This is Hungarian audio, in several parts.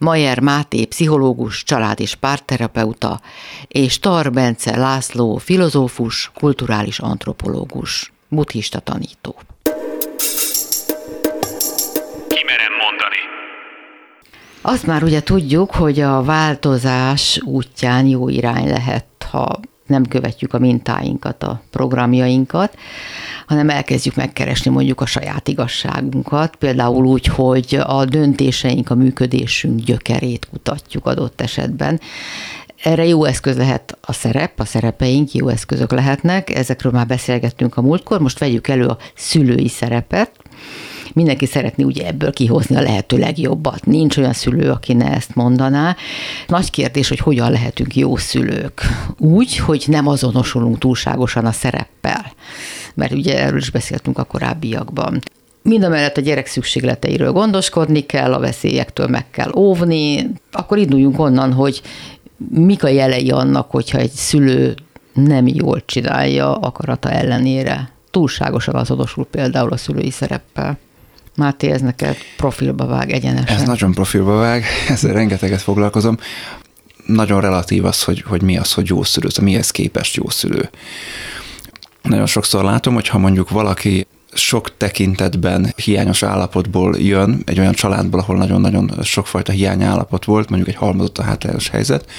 Majer Máté, pszichológus, család- és párterapeuta, és Tar Bence László, filozófus, kulturális antropológus, buddhista tanító. Kimerem mondani. Azt már ugye tudjuk, hogy a változás útján jó irány lehet, ha nem követjük a mintáinkat, a programjainkat, hanem elkezdjük megkeresni mondjuk a saját igazságunkat, például úgy, hogy a döntéseink, a működésünk gyökerét kutatjuk adott esetben. Erre jó eszköz lehet a szerep, a szerepeink jó eszközök lehetnek, ezekről már beszélgettünk a múltkor, most vegyük elő a szülői szerepet, mindenki szeretné ugye ebből kihozni a lehető legjobbat. Nincs olyan szülő, aki ne ezt mondaná. Nagy kérdés, hogy hogyan lehetünk jó szülők. Úgy, hogy nem azonosulunk túlságosan a szereppel. Mert ugye erről is beszéltünk a korábbiakban. Mind a gyerek szükségleteiről gondoskodni kell, a veszélyektől meg kell óvni, akkor induljunk onnan, hogy mik a jelei annak, hogyha egy szülő nem jól csinálja akarata ellenére. Túlságosan azonosul például a szülői szereppel. Máté, ez neked profilba vág egyenesen. Ez nagyon profilba vág, ezzel rengeteget foglalkozom. Nagyon relatív az, hogy, hogy mi az, hogy jó szülő, szóval mihez képest jó szülő. Nagyon sokszor látom, hogy ha mondjuk valaki sok tekintetben hiányos állapotból jön, egy olyan családból, ahol nagyon-nagyon sokfajta hiányállapot volt, mondjuk egy halmozott a hátrányos helyzet,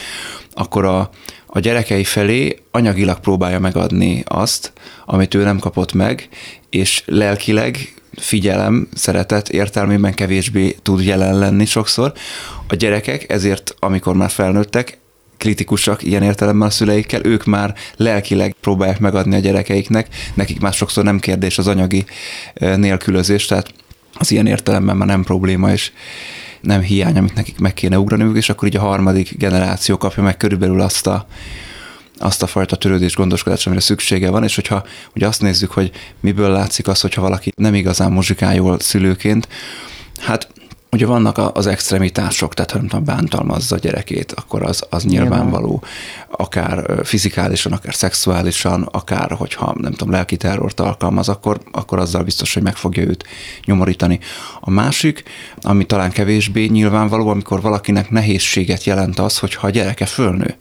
akkor a, a gyerekei felé anyagilag próbálja megadni azt, amit ő nem kapott meg, és lelkileg figyelem, szeretet értelmében kevésbé tud jelen lenni sokszor. A gyerekek ezért, amikor már felnőttek, kritikusak ilyen értelemben a szüleikkel, ők már lelkileg próbálják megadni a gyerekeiknek, nekik már sokszor nem kérdés az anyagi nélkülözés, tehát az ilyen értelemben már nem probléma, és nem hiány, amit nekik meg kéne ugrani, és akkor így a harmadik generáció kapja meg körülbelül azt a, azt a fajta törődés, gondoskodást, amire szüksége van, és hogyha ugye azt nézzük, hogy miből látszik az, hogyha valaki nem igazán muzsikál jól szülőként, hát Ugye vannak az extremitások, tehát ha nem tudom, bántalmazza a gyerekét, akkor az, az nyilvánvaló, akár fizikálisan, akár szexuálisan, akár hogyha nem tudom, lelki terrort alkalmaz, akkor, akkor azzal biztos, hogy meg fogja őt nyomorítani. A másik, ami talán kevésbé nyilvánvaló, amikor valakinek nehézséget jelent az, hogyha a gyereke fölnő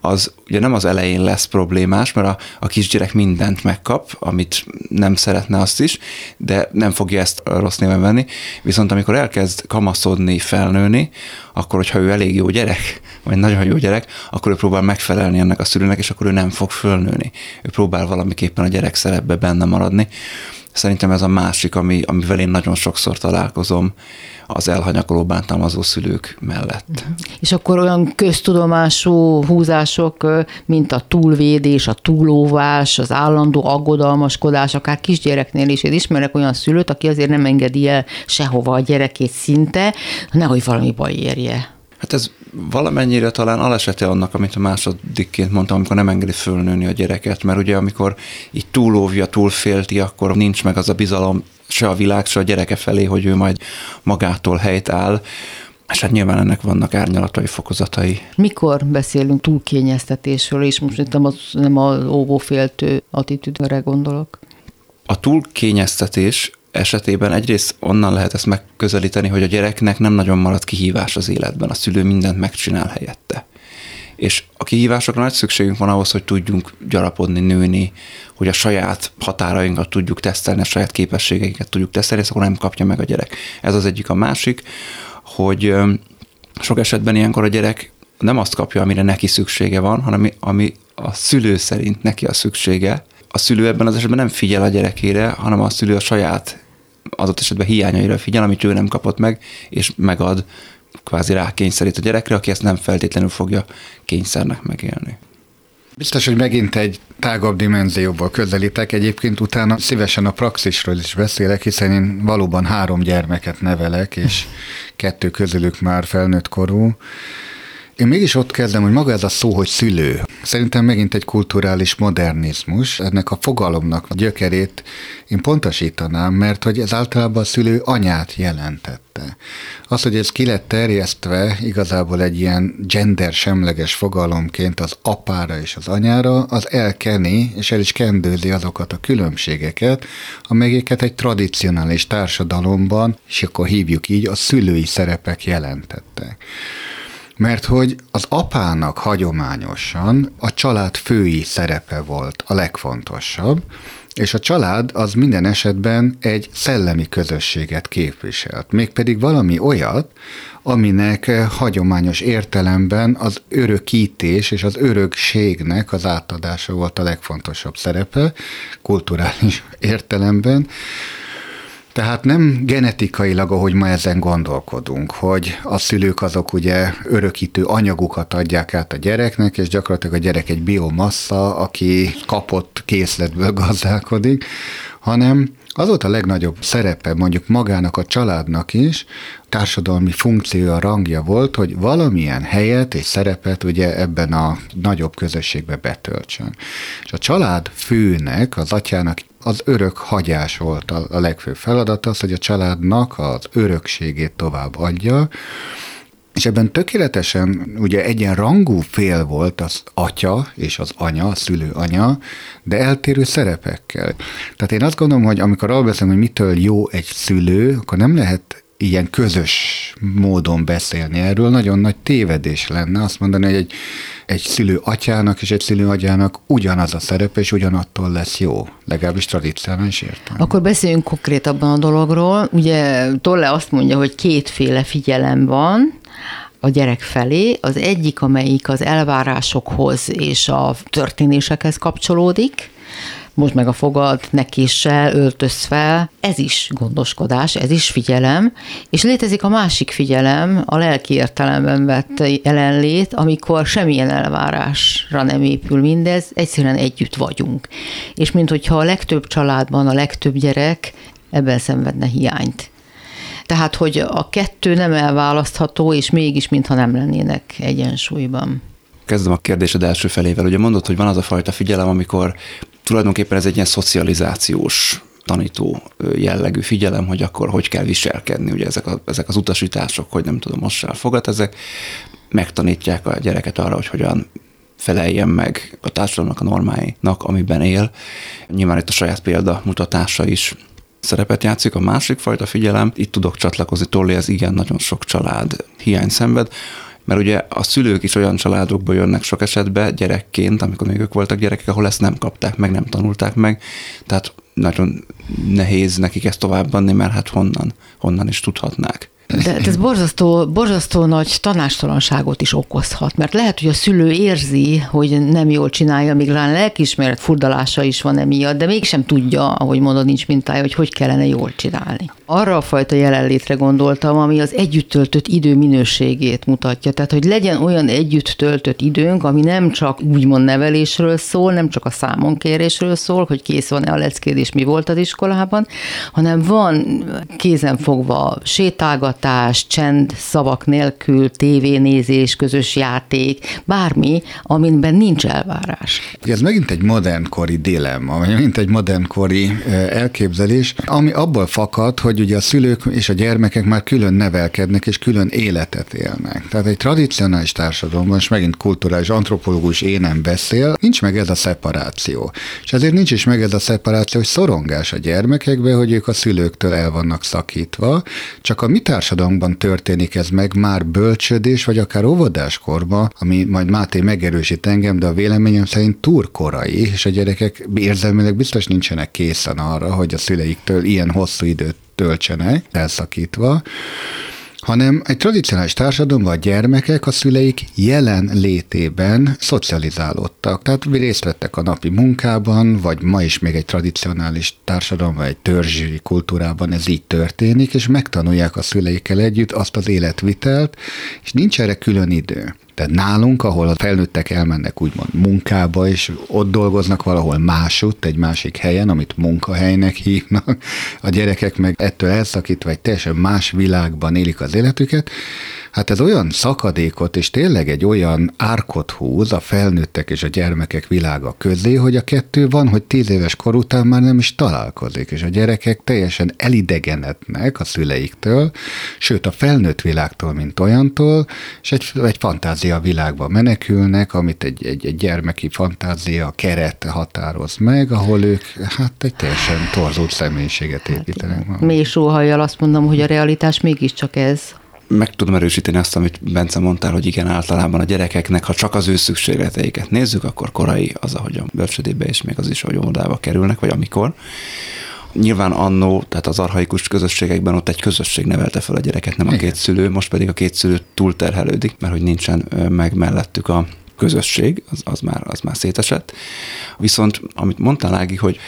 az ugye nem az elején lesz problémás, mert a, a kisgyerek mindent megkap, amit nem szeretne azt is, de nem fogja ezt rossz néven venni. Viszont amikor elkezd kamaszodni, felnőni, akkor, hogyha ő elég jó gyerek, vagy nagyon jó gyerek, akkor ő próbál megfelelni ennek a szülőnek, és akkor ő nem fog fölnőni. Ő próbál valamiképpen a gyerek szerepbe benne maradni. Szerintem ez a másik, ami, amivel én nagyon sokszor találkozom az elhanyagoló bántalmazó szülők mellett. Uh-huh. És akkor olyan köztudomású húzások, mint a túlvédés, a túlóvás, az állandó aggodalmaskodás, akár kisgyereknél is. Én ismerek olyan szülőt, aki azért nem engedi el sehova a gyerekét szinte, nehogy valami baj érje. Hát ez valamennyire talán alesete annak, amit a másodikként mondtam, amikor nem engedi fölnőni a gyereket, mert ugye amikor így túlóvja, túlfélti, akkor nincs meg az a bizalom se a világ, se a gyereke felé, hogy ő majd magától helyt áll, és hát nyilván ennek vannak árnyalatai, fokozatai. Mikor beszélünk túlkényeztetésről, és most nem az, nem az óvóféltő attitűdre gondolok? A túlkényeztetés esetében egyrészt onnan lehet ezt megközelíteni, hogy a gyereknek nem nagyon marad kihívás az életben, a szülő mindent megcsinál helyette. És a kihívásokra nagy szükségünk van ahhoz, hogy tudjunk gyarapodni, nőni, hogy a saját határainkat tudjuk tesztelni, a saját képességeinket tudjuk tesztelni, és akkor nem kapja meg a gyerek. Ez az egyik. A másik, hogy sok esetben ilyenkor a gyerek nem azt kapja, amire neki szüksége van, hanem ami a szülő szerint neki a szüksége, a szülő ebben az esetben nem figyel a gyerekére, hanem a szülő a saját adott esetben hiányaira figyel, amit ő nem kapott meg, és megad, kvázi rákényszerít a gyerekre, aki ezt nem feltétlenül fogja kényszernek megélni. Biztos, hogy megint egy tágabb dimenzióból közelítek. Egyébként utána szívesen a praxisról is beszélek, hiszen én valóban három gyermeket nevelek, és kettő közülük már felnőtt korú. Én mégis ott kezdem, hogy maga ez a szó, hogy szülő. Szerintem megint egy kulturális modernizmus. Ennek a fogalomnak a gyökerét én pontosítanám, mert hogy ez általában a szülő anyát jelentette. Az, hogy ez ki lett terjesztve igazából egy ilyen gender semleges fogalomként az apára és az anyára, az elkeni és el is kendőzi azokat a különbségeket, amelyeket egy tradicionális társadalomban, és akkor hívjuk így, a szülői szerepek jelentettek mert hogy az apának hagyományosan a család fői szerepe volt a legfontosabb, és a család az minden esetben egy szellemi közösséget képviselt, mégpedig valami olyat, aminek hagyományos értelemben az örökítés és az örökségnek az átadása volt a legfontosabb szerepe, kulturális értelemben, tehát nem genetikailag, ahogy ma ezen gondolkodunk, hogy a szülők azok ugye örökítő anyagokat adják át a gyereknek, és gyakorlatilag a gyerek egy biomassa, aki kapott készletből gazdálkodik, hanem az volt a legnagyobb szerepe mondjuk magának a családnak is, társadalmi funkciója, rangja volt, hogy valamilyen helyet és szerepet ugye ebben a nagyobb közösségbe betöltsön. És a család főnek, az atyának az örök hagyás volt a, legfőbb feladat, az, hogy a családnak az örökségét tovább adja, és ebben tökéletesen ugye egyenrangú fél volt az atya és az anya, a szülő anya, de eltérő szerepekkel. Tehát én azt gondolom, hogy amikor arról beszélem, hogy mitől jó egy szülő, akkor nem lehet ilyen közös módon beszélni erről, nagyon nagy tévedés lenne azt mondani, hogy egy, egy szülő atyának és egy szülő agyának ugyanaz a szerepe, és ugyanattól lesz jó, legalábbis tradicionális értem. Akkor beszéljünk konkrétabban a dologról. Ugye Tolle azt mondja, hogy kétféle figyelem van, a gyerek felé. Az egyik, amelyik az elvárásokhoz és a történésekhez kapcsolódik, most meg a fogad, nekéssel, öltöz fel. Ez is gondoskodás, ez is figyelem, és létezik a másik figyelem, a lelki értelemben vett jelenlét, amikor semmilyen elvárásra nem épül mindez, egyszerűen együtt vagyunk. És mint hogyha a legtöbb családban a legtöbb gyerek ebben szenvedne hiányt. Tehát, hogy a kettő nem elválasztható, és mégis mintha nem lennének egyensúlyban. Kezdem a kérdésed első felével. Ugye mondod, hogy van az a fajta figyelem, amikor tulajdonképpen ez egy ilyen szocializációs tanító jellegű figyelem, hogy akkor hogy kell viselkedni, ugye ezek, a, ezek az utasítások, hogy nem tudom, mossál fogat, ezek megtanítják a gyereket arra, hogy hogyan feleljen meg a társadalomnak a normáinak, amiben él. Nyilván itt a saját példa mutatása is szerepet játszik. A másik fajta figyelem, itt tudok csatlakozni Tolli, ez igen, nagyon sok család hiány szenved, mert ugye a szülők is olyan családokból jönnek sok esetben gyerekként, amikor még ők voltak gyerekek, ahol ezt nem kapták meg, nem tanulták meg, tehát nagyon nehéz nekik ezt továbbadni, mert hát honnan, honnan is tudhatnák. De ez borzasztó, borzasztó nagy tanástalanságot is okozhat, mert lehet, hogy a szülő érzi, hogy nem jól csinálja, még rá lelkismeret furdalása is van emiatt, de mégsem tudja, ahogy mondod, nincs mintája, hogy hogy kellene jól csinálni. Arra a fajta jelenlétre gondoltam, ami az együtt töltött idő minőségét mutatja. Tehát, hogy legyen olyan együtt töltött időnk, ami nem csak úgymond nevelésről szól, nem csak a számonkérésről szól, hogy kész van-e a leckéd mi volt az iskolában, hanem van kézenfogva sétálgat, hallgatás, csend, szavak nélkül, tévénézés, közös játék, bármi, amiben nincs elvárás. Ez megint egy modernkori dilemma, vagy megint egy modernkori elképzelés, ami abból fakad, hogy ugye a szülők és a gyermekek már külön nevelkednek és külön életet élnek. Tehát egy tradicionális társadalomban, és megint kulturális antropológus énem beszél, nincs meg ez a szeparáció. És ezért nincs is meg ez a szeparáció, hogy szorongás a gyermekekbe, hogy ők a szülőktől el vannak szakítva, csak a mi társadalomban történik ez meg már bölcsödés, vagy akár óvodáskorban, ami majd Máté megerősít engem, de a véleményem szerint túl korai, és a gyerekek érzelmileg biztos nincsenek készen arra, hogy a szüleiktől ilyen hosszú időt töltsenek, elszakítva. Hanem egy tradicionális társadalomban a gyermekek a szüleik jelen létében szocializálódtak. Tehát részt vettek a napi munkában, vagy ma is még egy tradicionális társadalomban, egy törzsi kultúrában ez így történik, és megtanulják a szüleikkel együtt azt az életvitelt, és nincs erre külön idő. Tehát nálunk, ahol a felnőttek elmennek úgymond munkába, és ott dolgoznak valahol másutt, egy másik helyen, amit munkahelynek hívnak, a gyerekek meg ettől elszakítva egy teljesen más világban élik az életüket, Hát ez olyan szakadékot, és tényleg egy olyan árkot húz a felnőttek és a gyermekek világa közé, hogy a kettő van, hogy tíz éves kor után már nem is találkozik, és a gyerekek teljesen elidegenednek a szüleiktől, sőt a felnőtt világtól, mint olyantól, és egy, egy fantázia világba menekülnek, amit egy, egy, egy gyermeki fantázia keret határoz meg, ahol ők hát egy teljesen torzult személyiséget építenek. Hát, mély sóhajjal azt mondom, hogy a realitás mégiscsak ez meg tudom erősíteni azt, amit Bence mondtál, hogy igen, általában a gyerekeknek, ha csak az ő szükségleteiket nézzük, akkor korai az, ahogy a bölcsödébe és még az is, hogy óvodába kerülnek, vagy amikor. Nyilván annó, tehát az arhaikus közösségekben ott egy közösség nevelte fel a gyereket, nem a két szülő, most pedig a két szülő túlterhelődik, mert hogy nincsen meg mellettük a közösség, az, az, már, az már szétesett. Viszont, amit mondtál, Ági, hogy,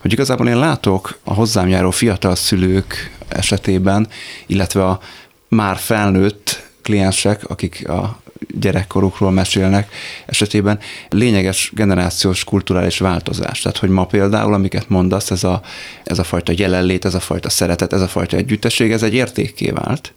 hogy igazából én látok a hozzám járó fiatal szülők esetében, illetve a már felnőtt kliensek, akik a gyerekkorukról mesélnek esetében lényeges generációs kulturális változás. Tehát, hogy ma például, amiket mondasz, ez a, ez a fajta jelenlét, ez a fajta szeretet, ez a fajta együttesség, ez egy értékké vált.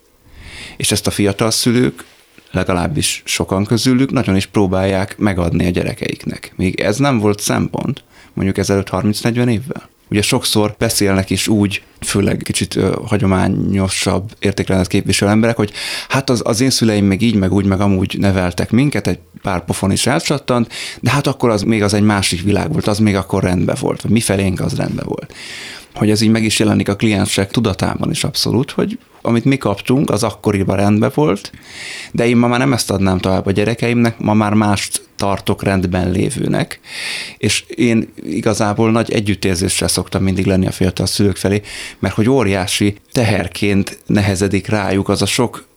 És ezt a fiatal szülők, legalábbis sokan közülük nagyon is próbálják megadni a gyerekeiknek. Még ez nem volt szempont, mondjuk ezelőtt 30-40 évvel. Ugye sokszor beszélnek is úgy, főleg kicsit ö, hagyományosabb értékrendet képviselő emberek, hogy hát az, az én szüleim meg így, meg úgy, meg amúgy neveltek minket, egy pár pofon is elcsattant, de hát akkor az még az egy másik világ volt, az még akkor rendben volt, vagy mi felénk az rendben volt. Hogy ez így meg is jelenik a kliensek tudatában is abszolút, hogy amit mi kaptunk, az akkoriban rendben volt, de én ma már nem ezt adnám tovább a gyerekeimnek, ma már mást tartok rendben lévőnek, és én igazából nagy együttérzéssel szoktam mindig lenni a fiatal szülők felé, mert hogy óriási teherként nehezedik rájuk az a sok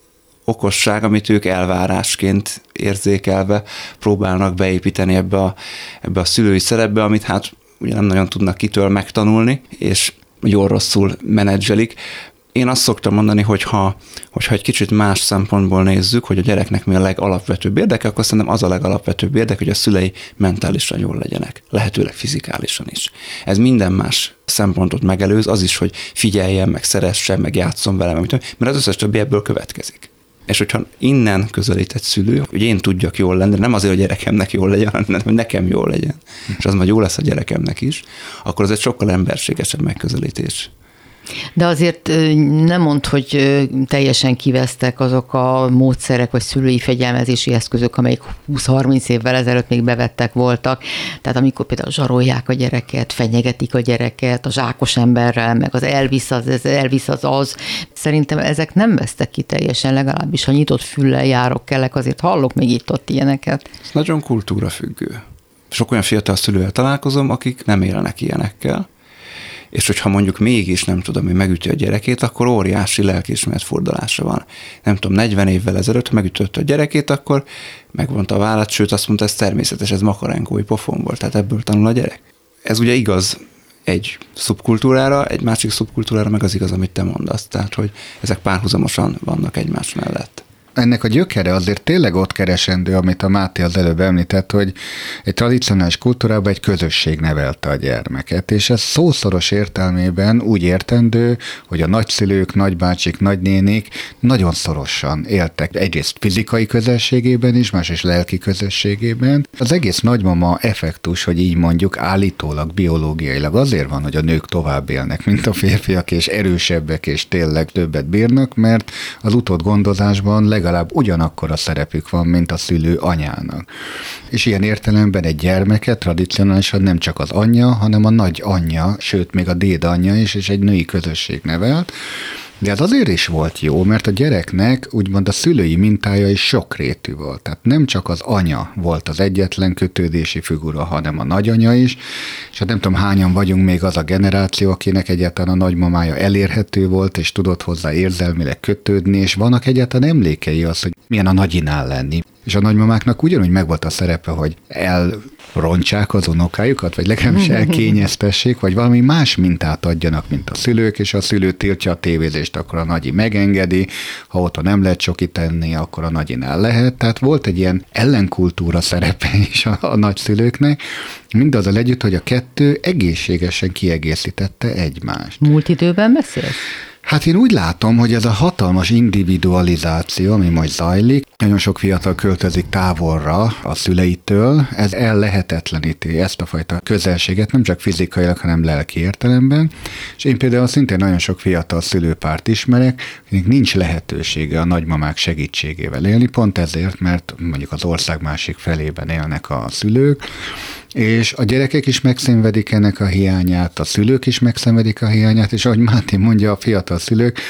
okosság, amit ők elvárásként érzékelve próbálnak beépíteni ebbe a, ebbe a szülői szerepbe, amit hát ugye nem nagyon tudnak kitől megtanulni, és jól rosszul menedzselik. Én azt szoktam mondani, hogy ha, hogyha egy kicsit más szempontból nézzük, hogy a gyereknek mi a legalapvetőbb érdeke, akkor szerintem az a legalapvetőbb érdeke, hogy a szülei mentálisan jól legyenek, lehetőleg fizikálisan is. Ez minden más szempontot megelőz, az is, hogy figyeljen, meg szeressen, meg játszon vele, mert az összes többi ebből következik. És hogyha innen közelít egy szülő, hogy én tudjak jól lenni, nem azért, hogy a gyerekemnek jól legyen, hanem hogy nekem jól legyen, és az majd jó lesz a gyerekemnek is, akkor az egy sokkal emberségesebb megközelítés. De azért nem mond, hogy teljesen kivesztek azok a módszerek vagy szülői fegyelmezési eszközök, amelyek 20-30 évvel ezelőtt még bevettek voltak. Tehát amikor például zsarolják a gyereket, fenyegetik a gyereket, a zsákos emberrel, meg az elvisz az, az elvisz az az. Szerintem ezek nem vesztek ki teljesen, legalábbis ha nyitott füllel járok, kellek, azért hallok még itt-ott ilyeneket. Ez nagyon kultúra függő. Sok olyan fiatal szülővel találkozom, akik nem élnek ilyenekkel és hogyha mondjuk mégis nem tudom, hogy megüti a gyerekét, akkor óriási lelkiismeret fordulása van. Nem tudom, 40 évvel ezelőtt, megütött a gyerekét, akkor megvonta a vállat, sőt azt mondta, ez természetes, ez makarenkói pofon volt, tehát ebből tanul a gyerek. Ez ugye igaz egy szubkultúrára, egy másik szubkultúrára meg az igaz, amit te mondasz. Tehát, hogy ezek párhuzamosan vannak egymás mellett ennek a gyökere azért tényleg ott keresendő, amit a Máté az előbb említett, hogy egy tradicionális kultúrában egy közösség nevelte a gyermeket, és ez szószoros értelmében úgy értendő, hogy a nagyszülők, nagybácsik, nagynénik nagyon szorosan éltek egyrészt fizikai közösségében is, más is lelki közösségében. Az egész nagymama effektus, hogy így mondjuk állítólag biológiailag azért van, hogy a nők tovább élnek, mint a férfiak, és erősebbek, és tényleg többet bírnak, mert az utód gondozásban leg legalább ugyanakkor a szerepük van, mint a szülő anyának. És ilyen értelemben egy gyermeket tradicionálisan nem csak az anyja, hanem a nagy anyja, sőt még a dédanyja is, és egy női közösség nevelt, De ez azért is volt jó, mert a gyereknek úgymond a szülői mintája is sokrétű volt. Tehát nem csak az anya volt az egyetlen kötődési figura, hanem a nagyanya is, és hát nem tudom hányan vagyunk még az a generáció, akinek egyáltalán a nagymamája elérhető volt, és tudott hozzá érzelmileg kötődni, és vannak egyáltalán emlékei az, hogy milyen a nagyinál lenni. És a nagymamáknak ugyanúgy megvolt a szerepe, hogy elrontsák az unokájukat, vagy legalábbis elkényeztessék, vagy valami más mintát adjanak, mint a szülők, és a szülő tiltja a tévézést, akkor a nagyi megengedi, ha ott nem lehet soki tenni, akkor a nagyinál lehet. Tehát volt egy ilyen ellenkultúra szerepe is a, a nagyszülőknek, mindazzal együtt, hogy a kettő egészségesen kiegészítette egymást. Múlt időben beszélsz? Hát én úgy látom, hogy ez a hatalmas individualizáció, ami most zajlik, nagyon sok fiatal költözik távolra a szüleitől, ez ellehetetleníti ezt a fajta közelséget, nem csak fizikailag, hanem lelki értelemben. És én például szintén nagyon sok fiatal szülőpárt ismerek, akinek nincs lehetősége a nagymamák segítségével élni, pont ezért, mert mondjuk az ország másik felében élnek a szülők, és a gyerekek is megszenvedik ennek a hiányát, a szülők is megszenvedik a hiányát, és ahogy Máté mondja, a fiatal szülők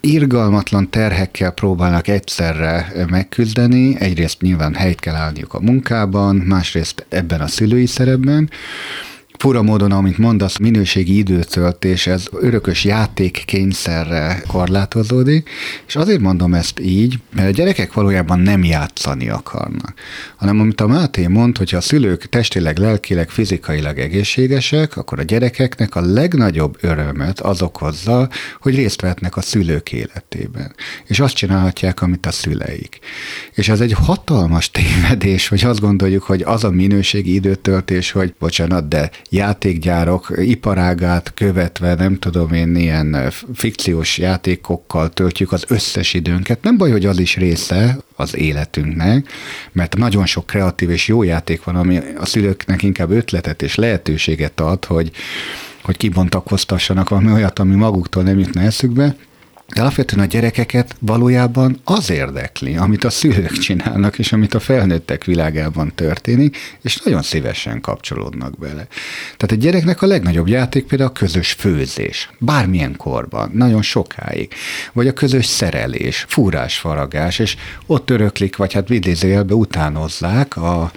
irgalmatlan terhekkel próbálnak egyszerre megküzdeni. Egyrészt nyilván helyt kell állniuk a munkában, másrészt ebben a szülői szerepben, fura módon, amit mondasz, minőségi időtöltés, ez örökös játékkényszerre korlátozódik, és azért mondom ezt így, mert a gyerekek valójában nem játszani akarnak, hanem amit a Máté mond, hogyha a szülők testileg, lelkileg, fizikailag egészségesek, akkor a gyerekeknek a legnagyobb örömet az okozza, hogy részt vehetnek a szülők életében. És azt csinálhatják, amit a szüleik. És ez egy hatalmas tévedés, hogy azt gondoljuk, hogy az a minőségi időtöltés, hogy bocsánat, de játékgyárok iparágát követve, nem tudom én, ilyen fikciós játékokkal töltjük az összes időnket. Nem baj, hogy az is része az életünknek, mert nagyon sok kreatív és jó játék van, ami a szülőknek inkább ötletet és lehetőséget ad, hogy, hogy kibontakoztassanak valami olyat, ami maguktól nem jutna eszükbe, de alapvetően a gyerekeket valójában az érdekli, amit a szülők csinálnak, és amit a felnőttek világában történik, és nagyon szívesen kapcsolódnak bele. Tehát a gyereknek a legnagyobb játék például a közös főzés, bármilyen korban, nagyon sokáig, vagy a közös szerelés, fúrás, faragás, és ott öröklik, vagy hát vidézőjelbe utánozzák a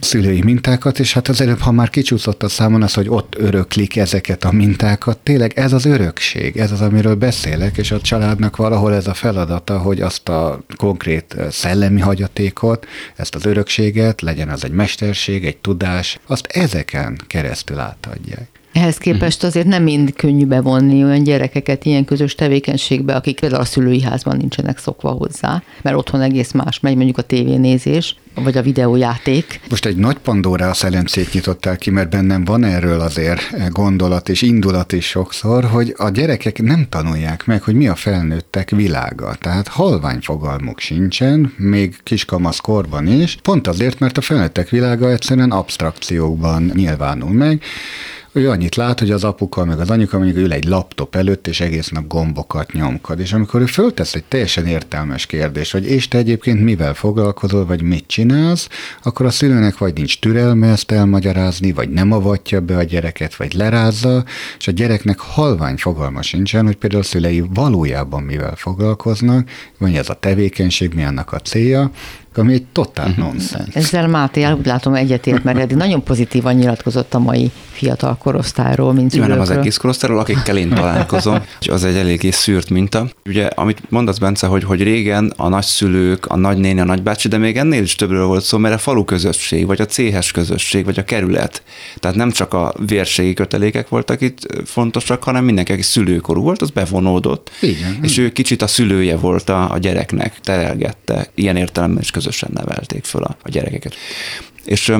szülői mintákat, és hát az előbb, ha már kicsúszott a számon az, hogy ott öröklik ezeket a mintákat, tényleg ez az örökség, ez az, amiről beszélek, és a családnak valahol ez a feladata, hogy azt a konkrét szellemi hagyatékot, ezt az örökséget, legyen az egy mesterség, egy tudás, azt ezeken keresztül átadják. Ehhez képest azért nem mind könnyű bevonni olyan gyerekeket ilyen közös tevékenységbe, akik például a szülői házban nincsenek szokva hozzá, mert otthon egész más megy, mondjuk a tévénézés, vagy a videójáték. Most egy nagy Pandora szelencét nyitottál ki, mert bennem van erről azért gondolat és indulat is sokszor, hogy a gyerekek nem tanulják meg, hogy mi a felnőttek világa. Tehát halvány fogalmuk sincsen, még kiskamasz korban is, pont azért, mert a felnőttek világa egyszerűen abstrakciókban nyilvánul meg, ő annyit lát, hogy az apuka meg az anyuka mondjuk ül egy laptop előtt, és egész nap gombokat nyomkod. És amikor ő föltesz egy teljesen értelmes kérdés, hogy és te egyébként mivel foglalkozol, vagy mit csinálsz, akkor a szülőnek vagy nincs türelme ezt elmagyarázni, vagy nem avatja be a gyereket, vagy lerázza, és a gyereknek halvány fogalma sincsen, hogy például a szülei valójában mivel foglalkoznak, vagy ez a tevékenység, mi annak a célja, ami egy totál uh-huh. nonsens. Ezzel Máté úgy látom egyetért, mert eddig nagyon pozitívan nyilatkozott a mai fiatal korosztályról, mint szülőkről. Nem az egész korosztályról, akikkel én találkozom, és az egy eléggé szűrt minta. Ugye, amit mondasz, Bence, hogy, hogy régen a nagyszülők, a nagynéni, a nagybácsi, de még ennél is többről volt szó, mert a falu közösség, vagy a céhes közösség, vagy a kerület. Tehát nem csak a vérségi kötelékek voltak itt fontosak, hanem mindenki, aki szülőkorú volt, az bevonódott. Igen. És ő kicsit a szülője volt a, a gyereknek, terelgette, ilyen értelemben is közösen nevelték föl a, a gyerekeket. És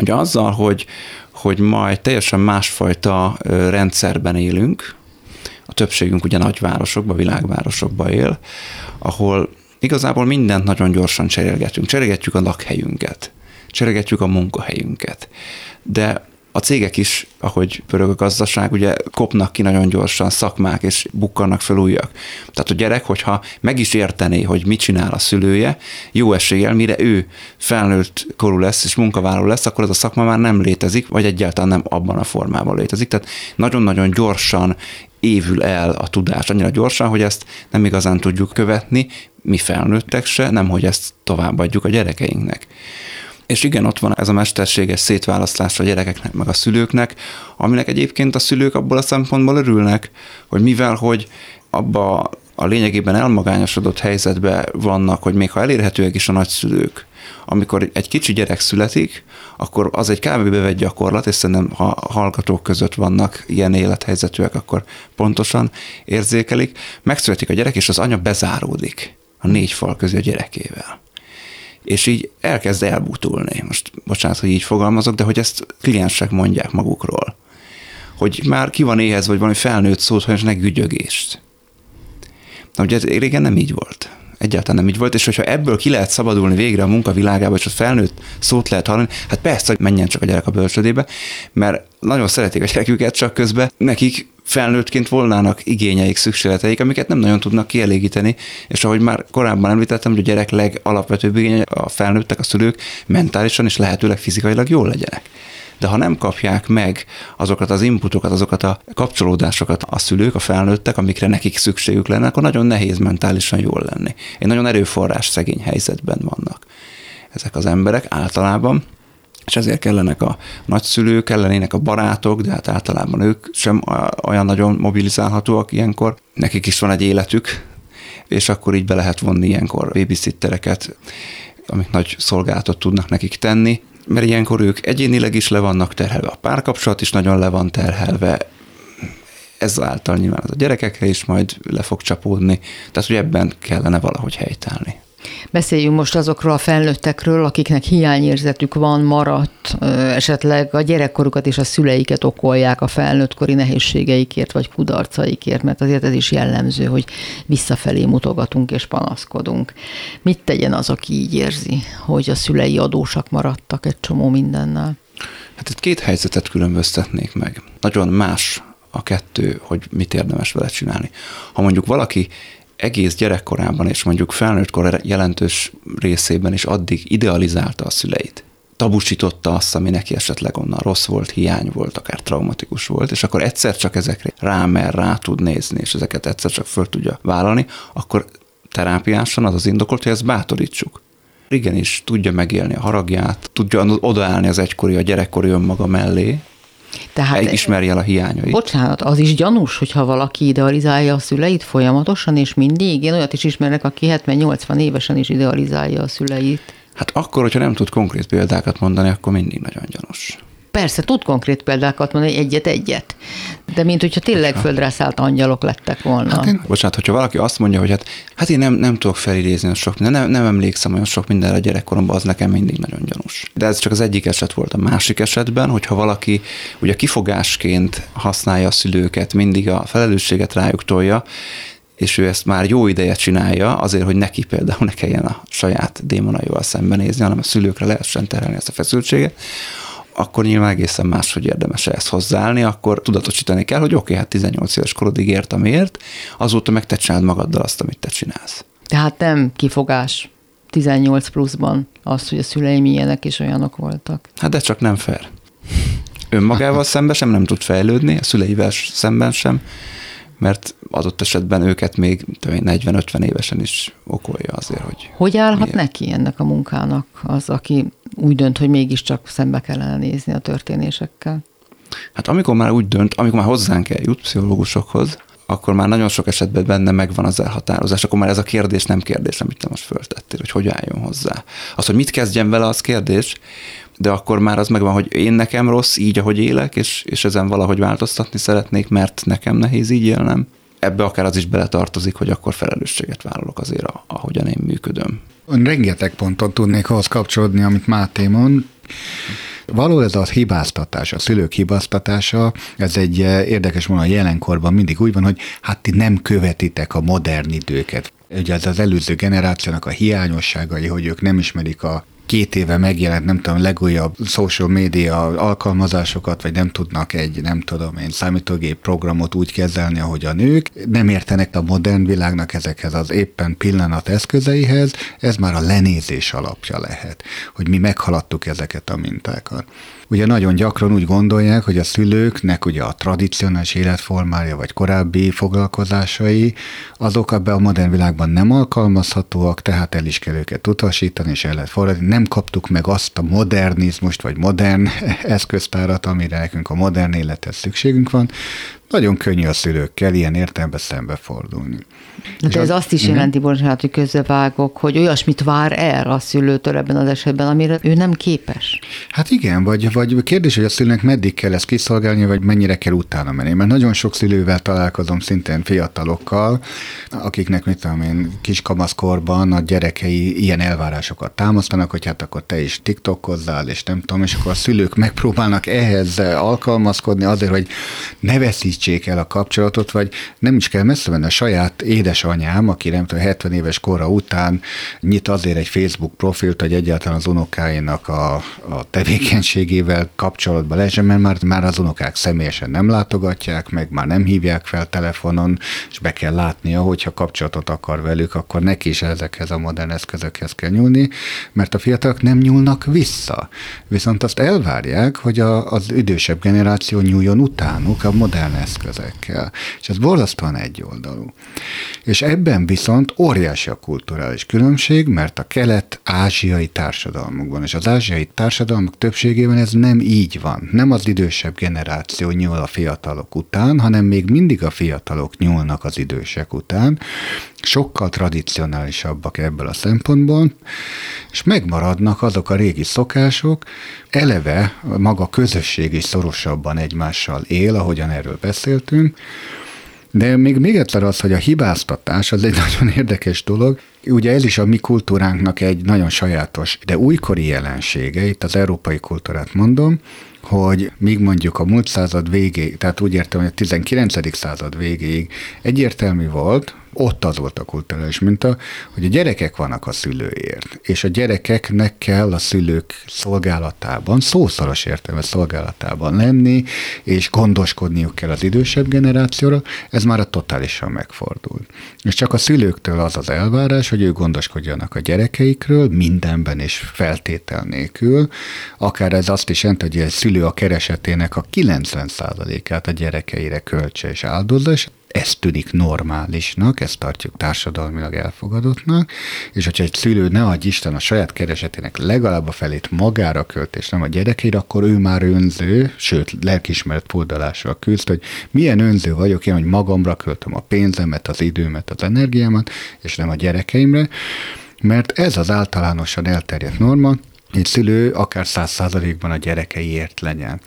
ugye azzal, hogy, hogy ma egy teljesen másfajta rendszerben élünk, a többségünk ugye nagyvárosokban, világvárosokban él, ahol igazából mindent nagyon gyorsan cserélgetünk. Cserélgetjük a lakhelyünket, cserélgetjük a munkahelyünket. De a cégek is, ahogy pörög a gazdaság, ugye kopnak ki nagyon gyorsan szakmák, és bukkannak fel újak. Tehát a gyerek, hogyha meg is értené, hogy mit csinál a szülője, jó eséllyel, mire ő felnőtt korú lesz és munkavállaló lesz, akkor ez a szakma már nem létezik, vagy egyáltalán nem abban a formában létezik. Tehát nagyon-nagyon gyorsan évül el a tudás annyira gyorsan, hogy ezt nem igazán tudjuk követni, mi felnőttek se, nem hogy ezt továbbadjuk a gyerekeinknek. És igen, ott van ez a mesterséges szétválasztás a gyerekeknek, meg a szülőknek, aminek egyébként a szülők abból a szempontból örülnek, hogy mivel, hogy abba a lényegében elmagányosodott helyzetben vannak, hogy még ha elérhetőek is a nagyszülők, amikor egy kicsi gyerek születik, akkor az egy kb. bevett gyakorlat, és szerintem ha hallgatók között vannak ilyen élethelyzetűek, akkor pontosan érzékelik. Megszületik a gyerek, és az anya bezáródik a négy fal közé a gyerekével. És így elkezd elbutulni. Most bocsánat, hogy így fogalmazok, de hogy ezt kliensek mondják magukról. Hogy már ki van éhez, vagy valami felnőtt szót, hogy ne gügyögést. Na ugye régen nem így volt. Egyáltalán nem így volt, és hogyha ebből ki lehet szabadulni végre a munkavilágába, és a felnőtt szót lehet hallani, hát persze, hogy menjen csak a gyerek a bölcsödébe, mert nagyon szeretik a gyereküket, csak közben nekik felnőttként volnának igényeik, szükségleteik, amiket nem nagyon tudnak kielégíteni, és ahogy már korábban említettem, hogy a gyerek legalapvetőbb igénye a felnőttek, a szülők mentálisan és lehetőleg fizikailag jól legyenek de ha nem kapják meg azokat az inputokat, azokat a kapcsolódásokat a szülők, a felnőttek, amikre nekik szükségük lenne, akkor nagyon nehéz mentálisan jól lenni. Egy nagyon erőforrás szegény helyzetben vannak ezek az emberek általában, és ezért kellenek a nagyszülők, kellenének a barátok, de hát általában ők sem olyan nagyon mobilizálhatóak ilyenkor. Nekik is van egy életük, és akkor így be lehet vonni ilyenkor babysittereket, amik nagy szolgálatot tudnak nekik tenni mert ilyenkor ők egyénileg is le vannak terhelve, a párkapcsolat is nagyon le van terhelve, ezáltal nyilván az a gyerekekre is majd le fog csapódni, tehát hogy ebben kellene valahogy helytállni. Beszéljünk most azokról a felnőttekről, akiknek hiányérzetük van, maradt, esetleg a gyerekkorukat és a szüleiket okolják a felnőttkori nehézségeikért vagy kudarcaikért, mert azért ez is jellemző, hogy visszafelé mutogatunk és panaszkodunk. Mit tegyen az, aki így érzi, hogy a szülei adósak maradtak egy csomó mindennel? Hát itt két helyzetet különböztetnék meg. Nagyon más a kettő, hogy mit érdemes vele csinálni. Ha mondjuk valaki egész gyerekkorában és mondjuk felnőttkor jelentős részében is addig idealizálta a szüleit. Tabusította azt, ami neki esetleg onnan rossz volt, hiány volt, akár traumatikus volt, és akkor egyszer csak ezekre rámer, rá tud nézni, és ezeket egyszer csak föl tudja vállalni, akkor terápiásan az az indokolt, hogy ezt bátorítsuk. Igenis, tudja megélni a haragját, tudja odaállni az egykori, a gyerekkori önmaga mellé, tehát ismerje el a hiányait. Bocsánat, az is gyanús, hogyha valaki idealizálja a szüleit folyamatosan, és mindig. Én olyat is ismernek, aki 70-80 évesen is idealizálja a szüleit. Hát akkor, hogyha nem tud konkrét példákat mondani, akkor mindig nagyon gyanús. Persze, tud konkrét példákat mondani, egyet-egyet. De mint hogyha tényleg földre szállt angyalok lettek volna. Hát én, bocsánat, hogyha valaki azt mondja, hogy hát, hát én nem, nem tudok felidézni sok minden, nem, nem emlékszem olyan sok mindenre a gyerekkoromban, az nekem mindig nagyon gyanús. De ez csak az egyik eset volt. A másik esetben, hogyha valaki ugye kifogásként használja a szülőket, mindig a felelősséget rájuk tolja, és ő ezt már jó ideje csinálja, azért, hogy neki például ne kelljen a saját démonaival szembenézni, hanem a szülőkre lehessen terelni ezt a feszültséget, akkor nyilván egészen máshogy érdemes ezt hozzáállni, akkor tudatosítani kell, hogy oké, okay, hát 18 éves korodig értem miért, azóta meg te csináld magaddal azt, amit te csinálsz. Tehát nem kifogás 18 pluszban az, hogy a szüleim ilyenek és olyanok voltak. Hát de csak nem fair. Önmagával szemben sem nem tud fejlődni, a szüleivel szemben sem, mert adott esetben őket még 40-50 évesen is okolja azért, hogy... Hogy állhat milyen. neki ennek a munkának az, aki úgy dönt, hogy mégiscsak szembe kellene nézni a történésekkel? Hát amikor már úgy dönt, amikor már hozzánk eljut pszichológusokhoz, akkor már nagyon sok esetben benne megvan az elhatározás, akkor már ez a kérdés nem kérdés, amit te most föltettél, hogy hogy álljon hozzá. Az, hogy mit kezdjen vele, az kérdés, de akkor már az megvan, hogy én nekem rossz így, ahogy élek, és, és ezen valahogy változtatni szeretnék, mert nekem nehéz így élnem. Ebbe akár az is beletartozik, hogy akkor felelősséget vállalok azért, ahogyan én működöm. Rengeteg ponton tudnék ahhoz kapcsolódni, amit Máté mond. Való ez a hibáztatás, a szülők hibáztatása, ez egy eh, érdekes volna jelenkorban mindig úgy van, hogy hát ti nem követitek a modern időket. Ugye ez az előző generációnak a hiányosságai, hogy ők nem ismerik a két éve megjelent, nem tudom, legújabb social media alkalmazásokat, vagy nem tudnak egy, nem tudom én, számítógép programot úgy kezelni, ahogy a nők, nem értenek a modern világnak ezekhez az éppen pillanat eszközeihez, ez már a lenézés alapja lehet, hogy mi meghaladtuk ezeket a mintákat. Ugye nagyon gyakran úgy gondolják, hogy a szülőknek ugye a tradicionális életformája vagy korábbi foglalkozásai, azok ebbe a modern világban nem alkalmazhatóak, tehát el is kell őket utasítani, és el lehet fordítani. Nem kaptuk meg azt a modernizmust, vagy modern eszköztárat, amire nekünk a modern élethez szükségünk van. Nagyon könnyű a szülőkkel ilyen értelemben szembefordulni. De ez azt is jelenti, bocsánat, hogy közbevágok, hogy olyasmit vár el a szülőtől ebben az esetben, amire ő nem képes. Hát igen, vagy, vagy kérdés, hogy a szülőnek meddig kell ezt kiszolgálni, vagy mennyire kell utána menni. Mert nagyon sok szülővel találkozom szintén fiatalokkal, akiknek, mit tudom én, kiskamaszkorban a gyerekei ilyen elvárásokat támasztanak, hogy hát akkor te is tiktokozzál, és nem tudom, és akkor a szülők megpróbálnak ehhez alkalmazkodni azért, hogy ne veszítsék el a kapcsolatot, vagy nem is kell messze menni a saját édesanyám, aki nem tudom, 70 éves kora után nyit azért egy Facebook profilt, hogy egyáltalán az unokáinak a, a tevékenységével kapcsolatban lehessen, mert már, már az unokák személyesen nem látogatják, meg már nem hívják fel telefonon, és be kell látnia, hogyha kapcsolatot akar velük, akkor neki is ezekhez a modern eszközökhez kell nyúlni, mert a fiatalok nem nyúlnak vissza. Viszont azt elvárják, hogy a, az idősebb generáció nyúljon utánuk a modern eszközekkel. És ez borzasztóan egyoldalú. És ebben viszont óriási a kulturális különbség, mert a kelet-ázsiai társadalmakban és az ázsiai társadalmak többségében ez nem így van. Nem az idősebb generáció nyúl a fiatalok után, hanem még mindig a fiatalok nyúlnak az idősek után. Sokkal tradicionálisabbak ebből a szempontból, és megmaradnak azok a régi szokások, eleve maga közösség is szorosabban egymással él, ahogyan erről beszéltünk, de még, még egyszer az, hogy a hibáztatás az egy nagyon érdekes dolog. Ugye ez is a mi kultúránknak egy nagyon sajátos, de újkori jelensége, itt az európai kultúrát mondom, hogy míg mondjuk a múlt század végéig, tehát úgy értem, hogy a 19. század végéig egyértelmű volt, ott az volt a kulturális minta, hogy a gyerekek vannak a szülőért, és a gyerekeknek kell a szülők szolgálatában, szószoros értelme szolgálatában lenni, és gondoskodniuk kell az idősebb generációra, ez már a totálisan megfordul. És csak a szülőktől az az elvárás, hogy ők gondoskodjanak a gyerekeikről mindenben és feltétel nélkül, akár ez azt is jelenti, hogy egy szülő a keresetének a 90%-át a gyerekeire költse és áldozza, és ez tűnik normálisnak, ezt tartjuk társadalmilag elfogadottnak, és hogyha egy szülő ne adj Isten a saját keresetének legalább a felét magára költ, és nem a gyerekeire, akkor ő már önző, sőt, lelkismeret fordulásra küzd, hogy milyen önző vagyok én, hogy magamra költöm a pénzemet, az időmet, az energiámat, és nem a gyerekeimre, mert ez az általánosan elterjedt norma, egy szülő akár száz százalékban a gyerekeiért legyen.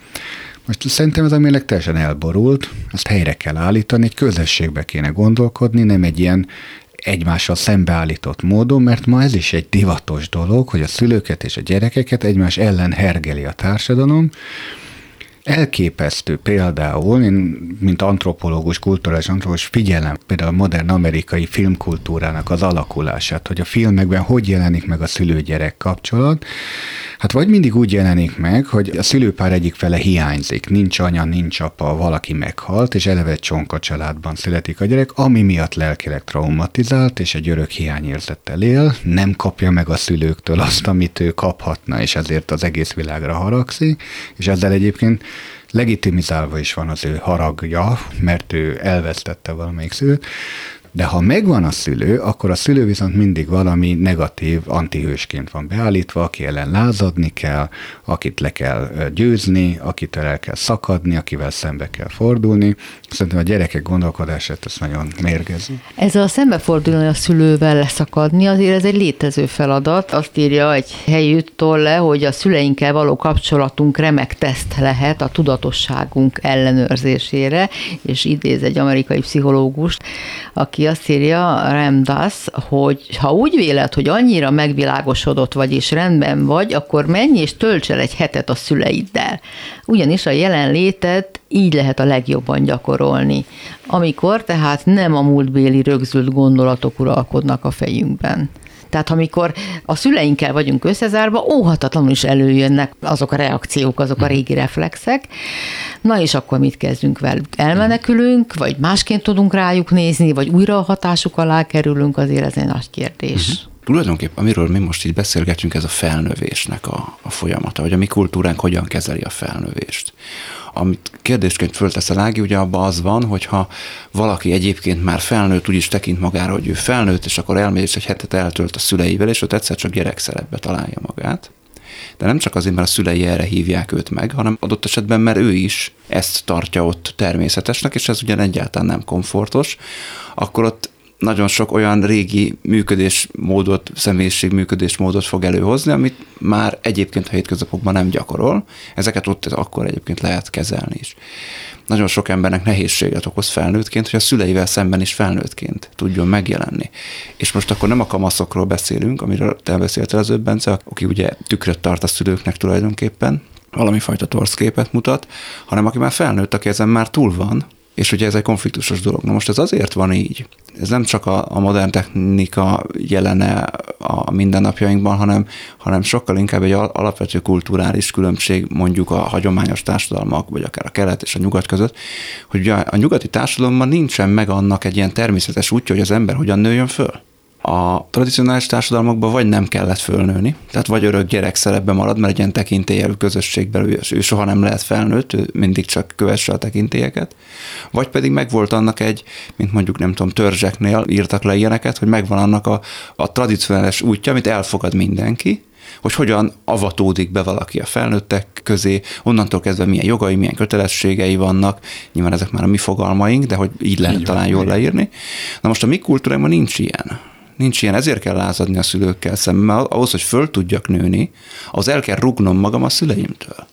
Most szerintem ez a mérleg teljesen elborult, ezt helyre kell állítani, egy közösségbe kéne gondolkodni, nem egy ilyen egymással szembeállított módon, mert ma ez is egy divatos dolog, hogy a szülőket és a gyerekeket egymás ellen hergeli a társadalom, elképesztő például, én mint antropológus, kulturális antropológus figyelem például a modern amerikai filmkultúrának az alakulását, hogy a filmekben hogy jelenik meg a szülő-gyerek kapcsolat, Hát vagy mindig úgy jelenik meg, hogy a szülőpár egyik fele hiányzik, nincs anya, nincs apa, valaki meghalt, és eleve egy csonka családban születik a gyerek, ami miatt lelkileg traumatizált, és egy örök hiányérzettel él, nem kapja meg a szülőktől azt, amit ő kaphatna, és ezért az egész világra haragszik, és ezzel egyébként legitimizálva is van az ő haragja, mert ő elvesztette valamelyik szülőt, de ha megvan a szülő, akkor a szülő viszont mindig valami negatív antihősként van beállítva, aki ellen lázadni kell, akit le kell győzni, akitől el kell szakadni, akivel szembe kell fordulni. Szerintem a gyerekek gondolkodását ez nagyon mérgezi. Ez a szembefordulni a szülővel leszakadni, azért ez egy létező feladat. Azt írja egy helyi tolle, hogy a szüleinkkel való kapcsolatunk remek teszt lehet a tudatosságunk ellenőrzésére, és idéz egy amerikai pszichológust, aki azt írja, Remdas, hogy ha úgy véled, hogy annyira megvilágosodott vagy és rendben vagy, akkor menj és tölts el egy hetet a szüleiddel. Ugyanis a jelenlétet így lehet a legjobban gyakorolni, amikor tehát nem a múltbéli rögzült gondolatok uralkodnak a fejünkben. Tehát amikor a szüleinkkel vagyunk összezárva, óhatatlanul is előjönnek azok a reakciók, azok a hmm. régi reflexek. Na és akkor mit kezdünk velük? Elmenekülünk, vagy másként tudunk rájuk nézni, vagy újra a hatásuk alá kerülünk, azért ez egy nagy kérdés. Uh-huh. Tulajdonképpen, amiről mi most így beszélgetünk, ez a felnövésnek a, a folyamata, hogy a mi kultúránk hogyan kezeli a felnövést. Amit kérdésként föltesz a Lági, ugye abban az van, hogyha valaki egyébként már felnőtt, úgyis tekint magára, hogy ő felnőtt, és akkor elmegy, és egy hetet eltölt a szüleivel, és ott egyszer csak gyerekszerepbe találja magát. De nem csak azért, mert a szülei erre hívják őt meg, hanem adott esetben, mert ő is ezt tartja ott természetesnek, és ez ugyan egyáltalán nem komfortos, akkor ott nagyon sok olyan régi működésmódot, személyiség működésmódot fog előhozni, amit már egyébként a hétköznapokban nem gyakorol. Ezeket ott akkor egyébként lehet kezelni is. Nagyon sok embernek nehézséget okoz felnőttként, hogy a szüleivel szemben is felnőttként tudjon megjelenni. És most akkor nem a kamaszokról beszélünk, amiről te beszéltél az Bence, aki ugye tükröt tart a szülőknek tulajdonképpen, valami fajta torszképet mutat, hanem aki már felnőtt, aki ezen már túl van, és ugye ez egy konfliktusos dolog. Na most ez azért van így, ez nem csak a, a modern technika jelene a mindennapjainkban, hanem, hanem sokkal inkább egy alapvető kulturális különbség mondjuk a hagyományos társadalmak, vagy akár a kelet és a nyugat között, hogy ugye a nyugati társadalomban nincsen meg annak egy ilyen természetes útja, hogy az ember hogyan nőjön föl a tradicionális társadalmakban vagy nem kellett fölnőni, tehát vagy örök gyerek szerepbe marad, mert egy ilyen tekintélyelő közösségben ő, ő soha nem lehet felnőtt, ő mindig csak kövesse a tekintélyeket, vagy pedig megvolt annak egy, mint mondjuk nem tudom, törzseknél írtak le ilyeneket, hogy megvan annak a, a tradicionális útja, amit elfogad mindenki, hogy hogyan avatódik be valaki a felnőttek közé, onnantól kezdve milyen jogai, milyen kötelességei vannak, nyilván ezek már a mi fogalmaink, de hogy így lehet így talán jól leírni. Na most a mi kultúránkban nincs ilyen nincs ilyen, ezért kell lázadni a szülőkkel szemben, mert ahhoz, hogy föl tudjak nőni, az el kell rugnom magam a szüleimtől.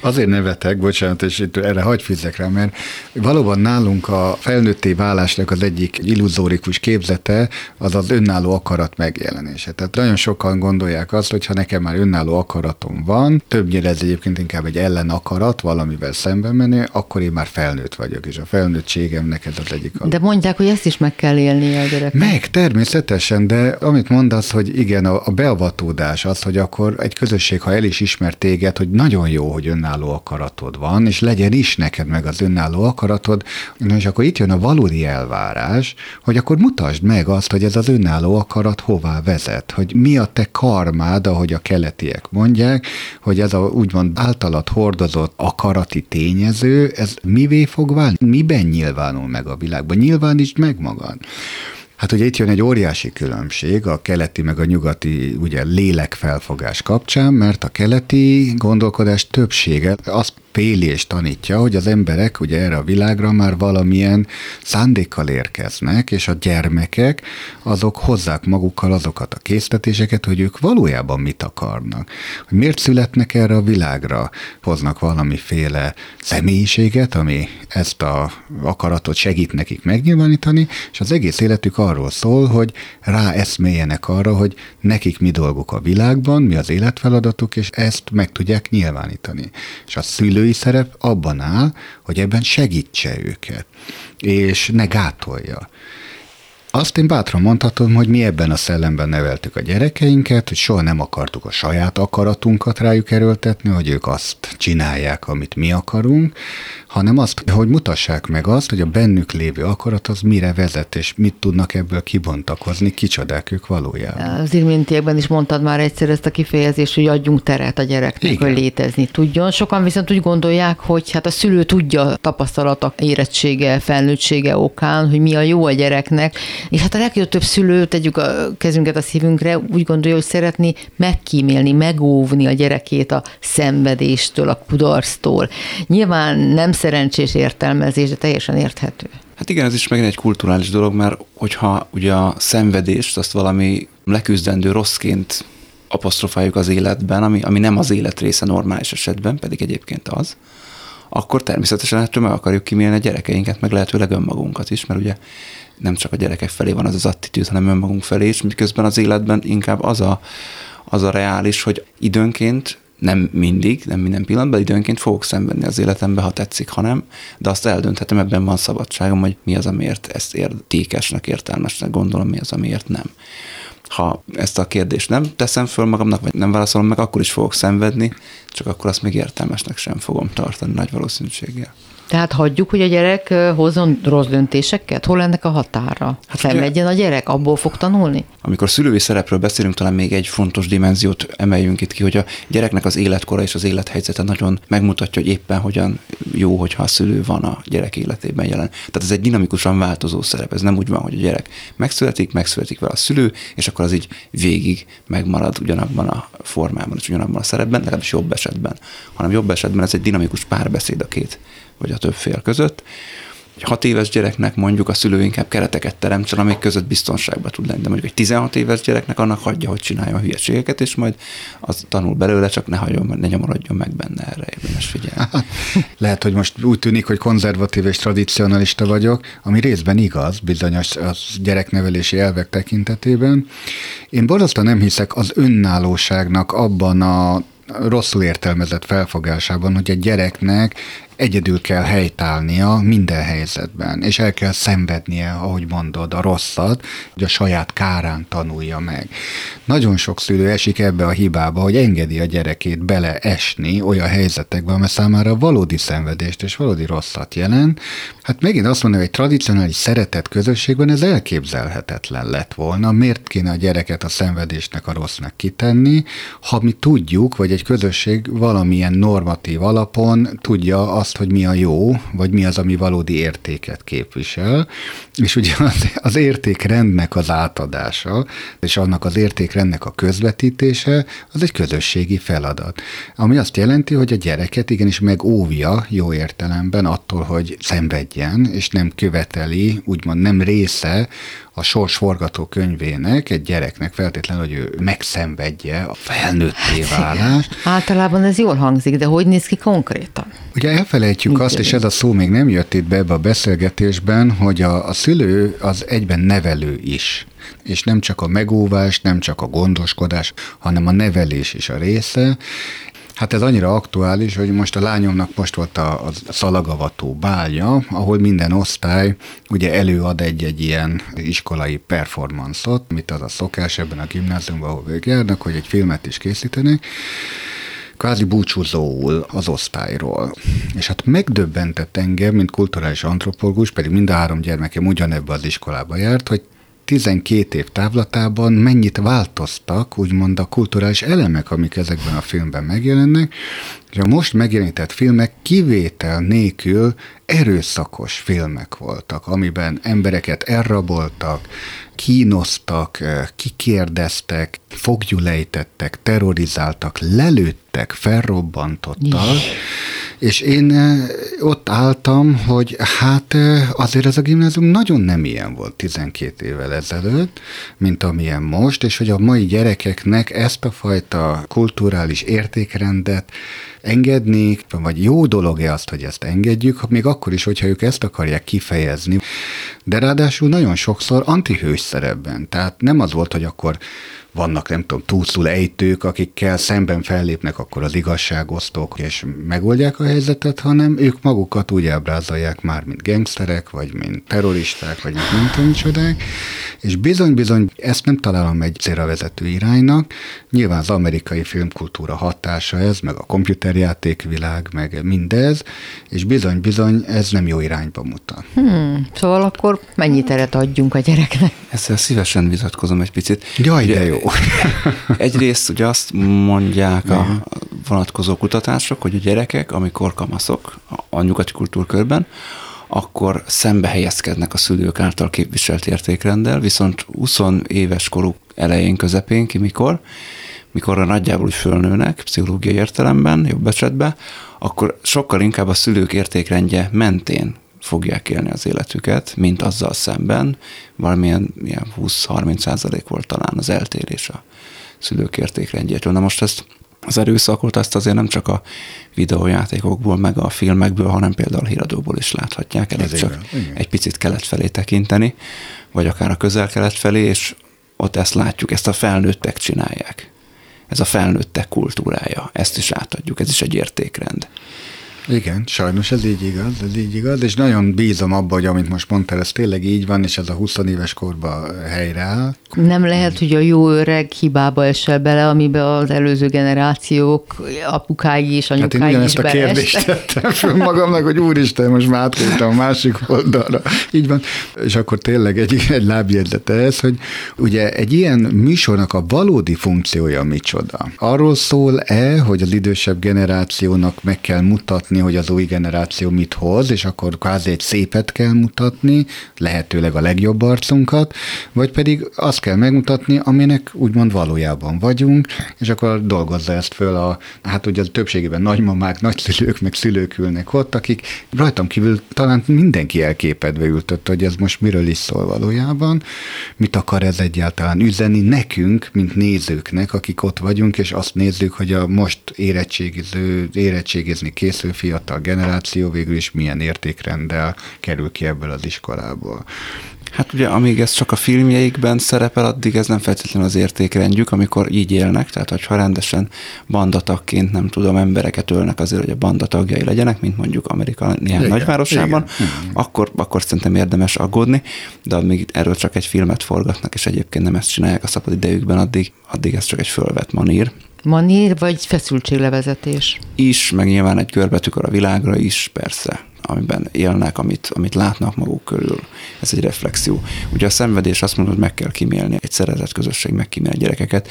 Azért nevetek, bocsánat, és itt erre hagyj fizek rá, mert valóban nálunk a felnőtté válásnak az egyik illuzórikus képzete az az önálló akarat megjelenése. Tehát nagyon sokan gondolják azt, hogy ha nekem már önálló akaratom van, többnyire ez egyébként inkább egy ellen akarat, valamivel szemben menni, akkor én már felnőtt vagyok, és a felnőttségemnek ez az egyik. De mondják, hogy ezt is meg kell élni a gyerek. Meg, természetesen, de amit mondasz, hogy igen, a, a beavatódás az, hogy akkor egy közösség, ha el is ismer téged, hogy nagyon jó, hogy önálló akaratod van, és legyen is neked meg az önálló akaratod, és akkor itt jön a valódi elvárás, hogy akkor mutasd meg azt, hogy ez az önálló akarat hová vezet, hogy mi a te karmád, ahogy a keletiek mondják, hogy ez a úgymond általad hordozott akarati tényező, ez mivé fog válni? Miben nyilvánul meg a világban? Nyilvánítsd meg magad. Hát ugye itt jön egy óriási különbség a keleti meg a nyugati ugye lélekfelfogás kapcsán, mert a keleti gondolkodás többsége azt Péli és tanítja, hogy az emberek ugye erre a világra már valamilyen szándékkal érkeznek, és a gyermekek azok hozzák magukkal azokat a késztetéseket, hogy ők valójában mit akarnak. Hogy miért születnek erre a világra? Hoznak valamiféle személyiséget, ami ezt a akaratot segít nekik megnyilvánítani, és az egész életük arról szól, hogy rá eszméljenek arra, hogy nekik mi dolguk a világban, mi az életfeladatuk, és ezt meg tudják nyilvánítani. És a szülő szülői szerep abban áll, hogy ebben segítse őket, és ne gátolja. Azt én bátran mondhatom, hogy mi ebben a szellemben neveltük a gyerekeinket, hogy soha nem akartuk a saját akaratunkat rájuk erőltetni, hogy ők azt csinálják, amit mi akarunk, hanem azt, hogy mutassák meg azt, hogy a bennük lévő akarat az mire vezet, és mit tudnak ebből kibontakozni, kicsodák ők valójában. Az irmintiekben is mondtad már egyszer ezt a kifejezést, hogy adjunk teret a gyereknek, Igen. hogy létezni tudjon. Sokan viszont úgy gondolják, hogy hát a szülő tudja tapasztalata, érettsége, felnőttsége okán, hogy mi a jó a gyereknek, és hát a legjobb szülő, tegyük a kezünket a szívünkre, úgy gondolja, hogy szeretni megkímélni, megóvni a gyerekét a szenvedéstől, a kudarctól. Nyilván nem szerencsés értelmezés, de teljesen érthető. Hát igen, ez is megint egy kulturális dolog, mert hogyha ugye a szenvedést, azt valami leküzdendő rosszként apostrofáljuk az életben, ami, ami nem az élet része normális esetben, pedig egyébként az, akkor természetesen ettől meg akarjuk kimélni a gyerekeinket, meg lehetőleg önmagunkat is, mert ugye nem csak a gyerekek felé van az az attitűd, hanem önmagunk felé is, miközben az életben inkább az a, az a reális, hogy időnként nem mindig, nem minden pillanatban, időnként fogok szenvedni az életembe, ha tetszik, ha nem, de azt eldönthetem, ebben van szabadságom, hogy mi az, amiért ezt értékesnek, értelmesnek gondolom, mi az, amiért nem. Ha ezt a kérdést nem teszem föl magamnak, vagy nem válaszolom meg, akkor is fogok szenvedni, csak akkor azt még értelmesnek sem fogom tartani nagy valószínűséggel. Tehát hagyjuk, hogy a gyerek hozzon rossz döntéseket? Hol ennek a határa? Hát Szenvedjen a gyerek, abból fog tanulni? Amikor szülői szerepről beszélünk, talán még egy fontos dimenziót emeljünk itt ki, hogy a gyereknek az életkora és az élethelyzete nagyon megmutatja, hogy éppen hogyan jó, hogyha a szülő van a gyerek életében jelen. Tehát ez egy dinamikusan változó szerep. Ez nem úgy van, hogy a gyerek megszületik, megszületik vele a szülő, és akkor az így végig megmarad ugyanabban a formában, és ugyanabban a szerepben, legalábbis jobb esetben. Hanem jobb esetben ez egy dinamikus párbeszéd a két vagy a több fél között. Egy hat éves gyereknek mondjuk a szülő inkább kereteket teremtsen, amik között biztonságban tud lenni. De mondjuk egy 16 éves gyereknek annak hagyja, hogy csinálja a hülyeségeket, és majd az tanul belőle, csak ne hagyjon, ne nyomorodjon meg benne erre érdemes figyelni. Lehet, hogy most úgy tűnik, hogy konzervatív és tradicionalista vagyok, ami részben igaz, bizonyos az gyereknevelési elvek tekintetében. Én borzasztóan nem hiszek az önállóságnak abban a rosszul értelmezett felfogásában, hogy a gyereknek egyedül kell helytállnia minden helyzetben, és el kell szenvednie, ahogy mondod, a rosszat, hogy a saját kárán tanulja meg. Nagyon sok szülő esik ebbe a hibába, hogy engedi a gyerekét beleesni olyan helyzetekbe, amely számára valódi szenvedést és valódi rosszat jelent. Hát megint azt mondom, hogy egy tradicionális szeretett közösségben ez elképzelhetetlen lett volna. Miért kéne a gyereket a szenvedésnek, a rossznak kitenni, ha mi tudjuk, vagy egy közösség valamilyen normatív alapon tudja azt azt, hogy mi a jó, vagy mi az, ami valódi értéket képvisel, és ugye az, az értékrendnek az átadása, és annak az értékrendnek a közvetítése, az egy közösségi feladat. Ami azt jelenti, hogy a gyereket igenis megóvja jó értelemben attól, hogy szenvedjen, és nem követeli, úgymond nem része a sors forgatókönyvének egy gyereknek feltétlenül, hogy ő megszenvedje a felnőtté válást. Általában ez jól hangzik, de hogy néz ki konkrétan? Ugye elfelejtjük Mit azt, és ez a szó még nem jött itt be ebbe a beszélgetésben, hogy a, a szülő az egyben nevelő is és nem csak a megóvás, nem csak a gondoskodás, hanem a nevelés is a része, Hát ez annyira aktuális, hogy most a lányomnak most volt a, a szalagavató bálja, ahol minden osztály ugye előad egy-egy ilyen iskolai performanszot, mit az a szokás ebben a gimnáziumban, ahol ők hogy egy filmet is készítenek, kvázi búcsúzóul az osztályról. És hát megdöbbentett engem, mint kulturális antropológus, pedig mind a három gyermekem ugyanebbe az iskolába járt, hogy 12 év távlatában mennyit változtak, úgymond a kulturális elemek, amik ezekben a filmben megjelennek, és a most megjelenített filmek kivétel nélkül erőszakos filmek voltak, amiben embereket elraboltak, kínoztak, eh, kikérdeztek, foggyulejtettek, terrorizáltak, lelőttek, felrobbantottak, és én eh, ott álltam, hogy hát eh, azért ez a gimnázium nagyon nem ilyen volt 12 évvel ezelőtt, mint amilyen most, és hogy a mai gyerekeknek ezt a fajta kulturális értékrendet engedni, vagy jó dolog-e azt, hogy ezt engedjük, még akkor is, hogyha ők ezt akarják kifejezni. De ráadásul nagyon sokszor antihős szerepben. Tehát nem az volt, hogy akkor vannak, nem tudom, túlszul ejtők, akikkel szemben fellépnek akkor az igazságosztók, és megoldják a helyzetet, hanem ők magukat úgy ábrázolják már, mint gangsterek, vagy mint terroristák, vagy mint nem tudom micsodák, és bizony-bizony ezt nem találom egy célra vezető iránynak. Nyilván az amerikai filmkultúra hatása ez, meg a komputerjátékvilág, meg mindez, és bizony-bizony ez nem jó irányba mutat. Hmm, szóval akkor mennyi teret adjunk a gyereknek? Ezzel szívesen vitatkozom egy picit. Jaj, de jó. Egyrészt ugye azt mondják a vonatkozó kutatások, hogy a gyerekek, amikor kamaszok a nyugati kultúrkörben, akkor szembe helyezkednek a szülők által képviselt értékrendel, viszont 20 éves koruk elején, közepén, ki mikor, mikor a nagyjából úgy fölnőnek, pszichológiai értelemben, jobb esetben, akkor sokkal inkább a szülők értékrendje mentén fogják élni az életüket, mint azzal szemben. Valamilyen ilyen 20-30 százalék volt talán az eltérés a szülők értékrendjétől. Na most ezt az erőszakot ezt azért nem csak a videójátékokból, meg a filmekből, hanem például a híradóból is láthatják. Elég csak igen. egy picit kelet felé tekinteni, vagy akár a közel-kelet felé, és ott ezt látjuk, ezt a felnőttek csinálják. Ez a felnőttek kultúrája, ezt is átadjuk, ez is egy értékrend. Igen, sajnos ez így igaz, ez így igaz, és nagyon bízom abban, hogy amit most mondtál, ez tényleg így van, és ez a 20 éves korban helyreáll. Nem lehet, hogy a jó öreg hibába esel bele, amiben az előző generációk apukái és anyukái hát én is a kérdést tettem föl magamnak, hogy úristen, most már átléptem a másik oldalra. Így van. És akkor tényleg egy, egy lábjegyzete ez, hogy ugye egy ilyen műsornak a valódi funkciója micsoda? Arról szól-e, hogy az idősebb generációnak meg kell mutatni, hogy az új generáció mit hoz, és akkor kvázi egy szépet kell mutatni, lehetőleg a legjobb arcunkat, vagy pedig azt kell megmutatni, aminek úgymond valójában vagyunk, és akkor dolgozza ezt föl a, hát ugye többségében nagymamák, nagyszülők, meg szülők ülnek ott, akik rajtam kívül talán mindenki elképedve ültött, hogy ez most miről is szól valójában, mit akar ez egyáltalán üzeni nekünk, mint nézőknek, akik ott vagyunk, és azt nézzük, hogy a most érettségiző, érettségizni készül fiatal generáció végül is milyen értékrenddel kerül ki ebből az iskolából. Hát ugye, amíg ez csak a filmjeikben szerepel, addig ez nem feltétlenül az értékrendjük, amikor így élnek, tehát hogyha rendesen bandatagként, nem tudom, embereket ölnek azért, hogy a banda tagjai legyenek, mint mondjuk Amerika néhány igen, nagyvárosában, igen. Akkor, akkor szerintem érdemes aggódni, de amíg erről csak egy filmet forgatnak, és egyébként nem ezt csinálják a szabad idejükben, addig, addig ez csak egy fölvett manír. Manír vagy feszültséglevezetés? Is, meg nyilván egy körbetükör a világra is, persze amiben élnek, amit, amit látnak maguk körül. Ez egy reflexió. Ugye a szenvedés azt mondod, meg kell kimélni, egy szerezett közösség meg kimélni gyerekeket.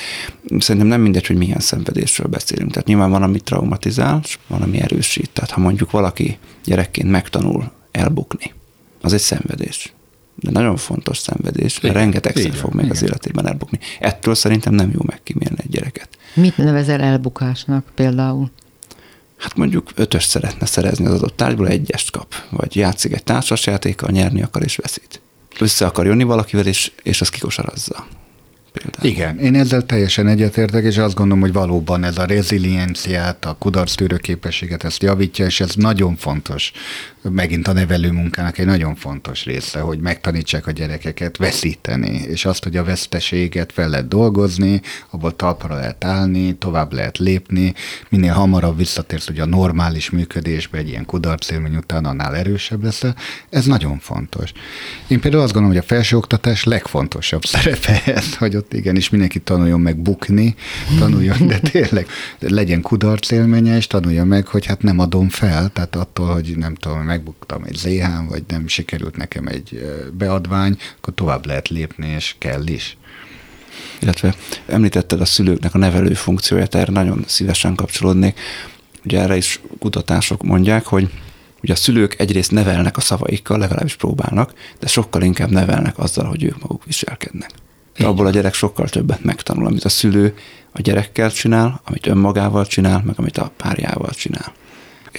Szerintem nem mindegy, hogy milyen szenvedésről beszélünk. Tehát nyilván van, ami traumatizál, van, ami erősít. Tehát ha mondjuk valaki gyerekként megtanul elbukni, az egy szenvedés de nagyon fontos szenvedés, mert rengetegszer fog meg igen. az életében elbukni. Ettől szerintem nem jó megkímélni egy gyereket. Mit nevezel elbukásnak például? hát mondjuk ötös szeretne szerezni az adott tárgyból, egyest kap, vagy játszik egy társasjátékkal, nyerni akar és veszít. Össze akar jönni valakivel, és, és az kikosarazza. Például. Igen, én ezzel teljesen egyetértek, és azt gondolom, hogy valóban ez a rezilienciát, a kudarc képességet ezt javítja, és ez nagyon fontos megint a nevelő munkának egy nagyon fontos része, hogy megtanítsák a gyerekeket veszíteni, és azt, hogy a veszteséget fel lehet dolgozni, abból talpra lehet állni, tovább lehet lépni, minél hamarabb visszatérsz hogy a normális működésbe egy ilyen kudarcélmény után, annál erősebb lesz. Ez nagyon fontos. Én például azt gondolom, hogy a felsőoktatás legfontosabb szerepe ez, hogy ott igenis mindenki tanuljon meg bukni, tanuljon, de tényleg legyen kudarcélménye, és tanulja meg, hogy hát nem adom fel, tehát attól, hogy nem tudom, megbuktam egy zh vagy nem sikerült nekem egy beadvány, akkor tovább lehet lépni, és kell is. Illetve említetted a szülőknek a nevelő funkcióját, erre nagyon szívesen kapcsolódnék. Ugye erre is kutatások mondják, hogy ugye a szülők egyrészt nevelnek a szavaikkal, legalábbis próbálnak, de sokkal inkább nevelnek azzal, hogy ők maguk viselkednek. De abból a gyerek sokkal többet megtanul, amit a szülő a gyerekkel csinál, amit önmagával csinál, meg amit a párjával csinál.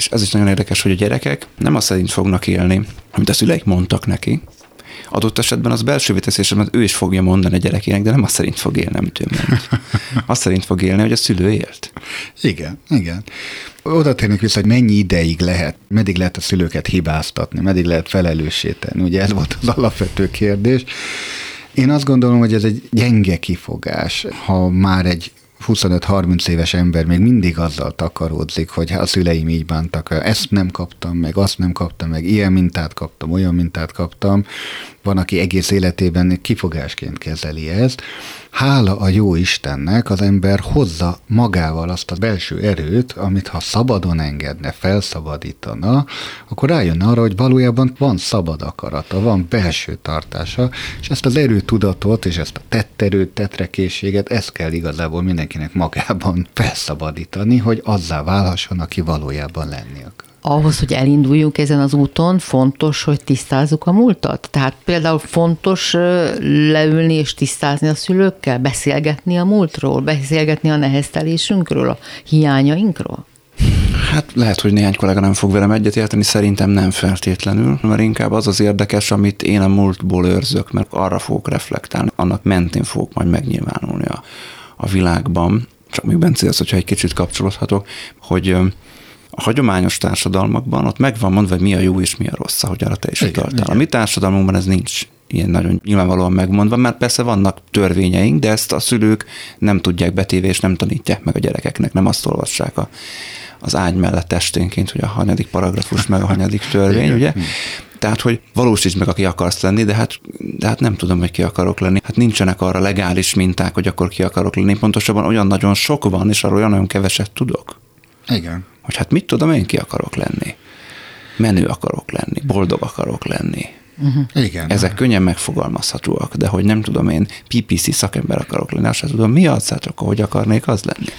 És ez is nagyon érdekes, hogy a gyerekek nem azt szerint fognak élni, amit a szüleik mondtak neki, adott esetben az belső viteszésben ő is fogja mondani a gyerekének, de nem azt szerint fog élni, amit ő mond. Azt szerint fog élni, hogy a szülő élt. Igen, igen. Oda térnék vissza, hogy mennyi ideig lehet, meddig lehet a szülőket hibáztatni, meddig lehet felelőssé tenni. Ugye ez volt az alapvető kérdés. Én azt gondolom, hogy ez egy gyenge kifogás, ha már egy 25-30 éves ember még mindig azzal takaródzik, hogy a szüleim így bántak, ezt nem kaptam meg, azt nem kaptam meg, ilyen mintát kaptam, olyan mintát kaptam. Van, aki egész életében kifogásként kezeli ezt. Hála a jó Istennek az ember hozza magával azt a belső erőt, amit ha szabadon engedne, felszabadítana, akkor rájönne arra, hogy valójában van szabad akarata, van belső tartása, és ezt az erőtudatot és ezt a tetterőt, tetrekészséget, ezt kell igazából mindenkinek magában felszabadítani, hogy azzá válhasson, aki valójában lenni akar ahhoz, hogy elinduljunk ezen az úton, fontos, hogy tisztázzuk a múltat? Tehát például fontos leülni és tisztázni a szülőkkel, beszélgetni a múltról, beszélgetni a neheztelésünkről, a hiányainkról? Hát lehet, hogy néhány kollega nem fog velem egyetérteni, szerintem nem feltétlenül, mert inkább az az érdekes, amit én a múltból őrzök, mert arra fogok reflektálni, annak mentén fogok majd megnyilvánulni a, a világban. Csak még Bence, az, hogyha egy kicsit kapcsolódhatok, hogy a hagyományos társadalmakban ott meg van mondva, hogy mi a jó és mi a rossz, ahogy arra te is utaltál. A mi társadalmunkban ez nincs ilyen nagyon nyilvánvalóan megmondva, mert persze vannak törvényeink, de ezt a szülők nem tudják betéve és nem tanítják meg a gyerekeknek, nem azt olvassák a, az ágy mellett esténként, hogy a hanyadik paragrafus, meg a hanyadik törvény, ugye? Tehát, hogy valósítsd meg, aki akarsz lenni, de hát, de hát nem tudom, hogy ki akarok lenni. Hát nincsenek arra legális minták, hogy akkor ki akarok lenni. Pontosabban olyan nagyon sok van, és arról olyan nagyon keveset tudok. Igen. Hogy hát mit tudom én, ki akarok lenni. Menő akarok lenni, boldog akarok lenni. Uh-huh. Igen. Ezek könnyen megfogalmazhatóak, de hogy nem tudom én, PPC szakember akarok lenni, azt sem tudom, mi az, hát akkor hogy akarnék az lenni.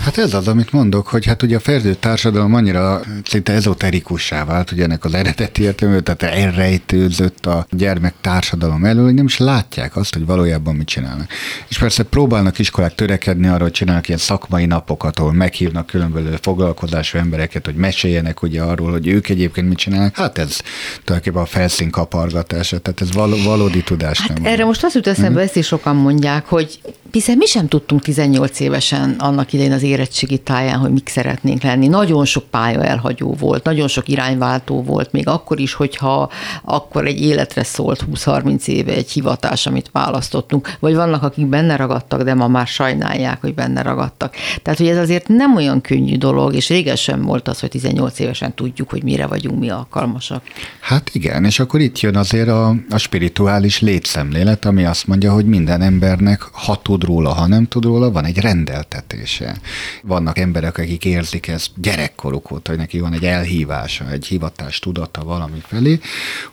Hát ez az, amit mondok, hogy hát ugye a ferdő társadalom annyira szinte ezoterikussá vált, ugye ennek az eredeti értelmű, tehát elrejtőzött a gyermek társadalom elől, hogy nem is látják azt, hogy valójában mit csinálnak. És persze próbálnak iskolák törekedni arra, hogy csinálnak ilyen szakmai napokat, ahol meghívnak különböző foglalkozású embereket, hogy meséljenek ugye arról, hogy ők egyébként mit csinálnak. Hát ez tulajdonképpen a felszín kapargatása, tehát ez val- valódi tudás. Hát nem erre van. most az jut eszembe, Mhm. ezt is sokan mondják, hogy hiszen mi sem tudtunk 18 évesen annak idején az érettségi táján, hogy mik szeretnénk lenni. Nagyon sok pálya elhagyó volt, nagyon sok irányváltó volt, még akkor is, hogyha akkor egy életre szólt 20-30 éve egy hivatás, amit választottunk, vagy vannak, akik benne ragadtak, de ma már sajnálják, hogy benne ragadtak. Tehát, hogy ez azért nem olyan könnyű dolog, és régen volt az, hogy 18 évesen tudjuk, hogy mire vagyunk mi alkalmasak. Hát igen, és akkor itt jön azért a, a spirituális létszemlélet, ami azt mondja, hogy minden embernek, ha tud róla, ha nem tud róla, van egy rendeltetése. Vannak emberek, akik érzik ezt gyerekkoruk óta, hogy neki van egy elhívása, egy hivatás tudata valami felé,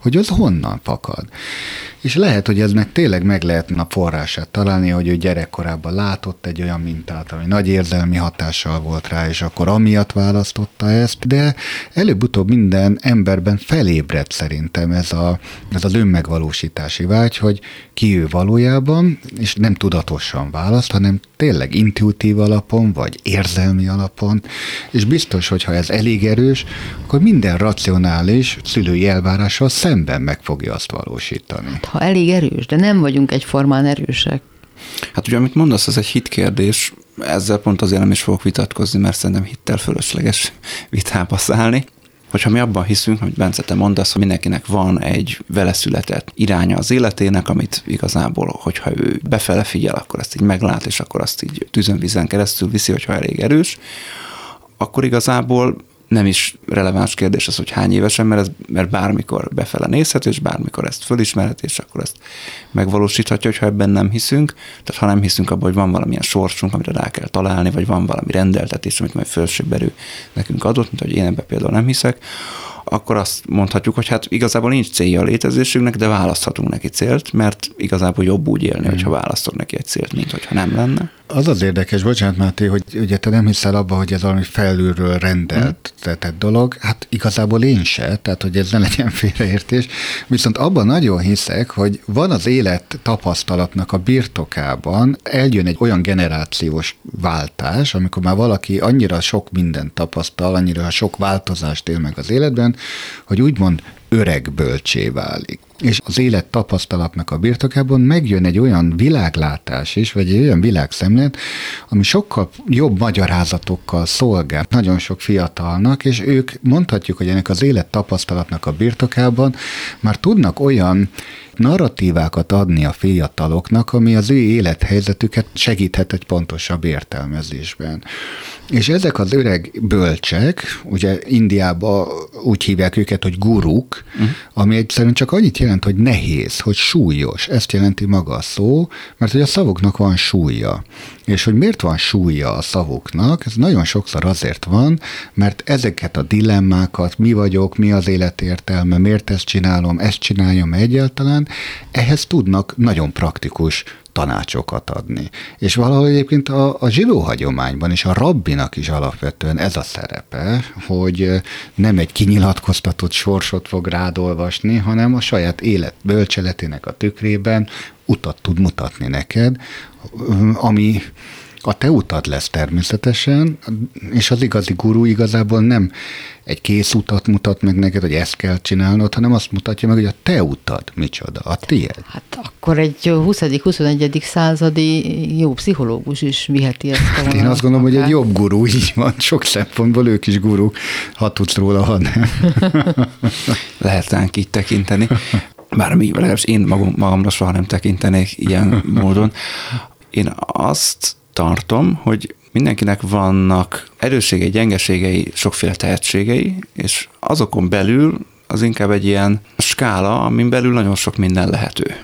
hogy az honnan fakad. És lehet, hogy eznek tényleg meg lehetne a forrását találni, hogy ő gyerekkorában látott egy olyan mintát, ami nagy érzelmi hatással volt rá, és akkor amiatt választotta ezt, de előbb-utóbb minden emberben felébredt szerintem ez, a, ez az önmegvalósítási vágy, hogy ki ő valójában, és nem tudatosan választ, hanem tényleg intuitív alapon, vagy érzelmi alapon, és biztos, hogy ha ez elég erős, akkor minden racionális szülői elvárással szemben meg fogja azt valósítani. Ha elég erős, de nem vagyunk egyformán erősek. Hát ugye, amit mondasz, az egy hitkérdés, ezzel pont azért nem is fogok vitatkozni, mert szerintem hittel fölösleges vitába szállni. Hogyha mi abban hiszünk, hogy Bence, te mondasz, hogy mindenkinek van egy vele született iránya az életének, amit igazából, hogyha ő befele figyel, akkor ezt így meglát, és akkor azt így tűzönvízen keresztül viszi, hogyha elég erős, akkor igazából nem is releváns kérdés az, hogy hány évesen, mert, ez, mert bármikor befele nézhet, és bármikor ezt fölismerhet, és akkor ezt megvalósíthatja, hogyha ebben nem hiszünk. Tehát ha nem hiszünk abban, hogy van valamilyen sorsunk, amire rá kell találni, vagy van valami rendeltetés, amit majd felsőbb erő nekünk adott, mint hogy én ebben például nem hiszek, akkor azt mondhatjuk, hogy hát igazából nincs célja a létezésünknek, de választhatunk neki célt, mert igazából jobb úgy élni, hogyha választok neki egy célt, mint hogyha nem lenne. Az az érdekes, bocsánat Máté, hogy ugye te nem hiszel abba, hogy ez valami felülről rendelt mm. dolog, hát igazából én se, tehát hogy ez ne legyen félreértés, viszont abban nagyon hiszek, hogy van az élet tapasztalatnak a birtokában, eljön egy olyan generációs váltás, amikor már valaki annyira sok mindent tapasztal, annyira sok változást él meg az életben, hogy úgymond öreg bölcsé válik. És az élet tapasztalatnak a birtokában megjön egy olyan világlátás is, vagy egy olyan világszemlélet, ami sokkal jobb magyarázatokkal szolgál nagyon sok fiatalnak, és ők mondhatjuk, hogy ennek az élet tapasztalatnak a birtokában már tudnak olyan narratívákat adni a fiataloknak, ami az ő élethelyzetüket segíthet egy pontosabb értelmezésben. És ezek az öreg bölcsek, ugye Indiában úgy hívják őket, hogy guruk, uh-huh. ami egyszerűen csak annyit jelent, hogy nehéz, hogy súlyos. Ezt jelenti maga a szó, mert hogy a szavuknak van súlya. És hogy miért van súlya a szavuknak, ez nagyon sokszor azért van, mert ezeket a dilemmákat, mi vagyok, mi az élet értelme, miért ezt csinálom, ezt csináljam egyáltalán, ehhez tudnak nagyon praktikus tanácsokat adni. És valahogy egyébként a, a zsidó hagyományban és a rabbinak is alapvetően ez a szerepe, hogy nem egy kinyilatkoztatott sorsot fog rád olvasni, hanem a saját élet bölcseletének a tükrében utat tud mutatni neked, ami a te utad lesz természetesen, és az igazi gurú igazából nem egy kész utat mutat meg neked, hogy ezt kell csinálnod, hanem azt mutatja meg, hogy a te utad micsoda, a tiéd. Hát akkor egy 20.-21. századi jó pszichológus is viheti ezt a Hát én azt gondolom, akár. hogy egy jobb gurú, így van, sok szempontból ők is gurú, ha tudsz róla, ha nem. Lehet ránk így tekinteni. Bár mi, legalábbis én magam, magamra soha nem tekintenék ilyen módon. Én azt tartom, hogy Mindenkinek vannak erősségei, gyengeségei, sokféle tehetségei, és azokon belül az inkább egy ilyen skála, amin belül nagyon sok minden lehető.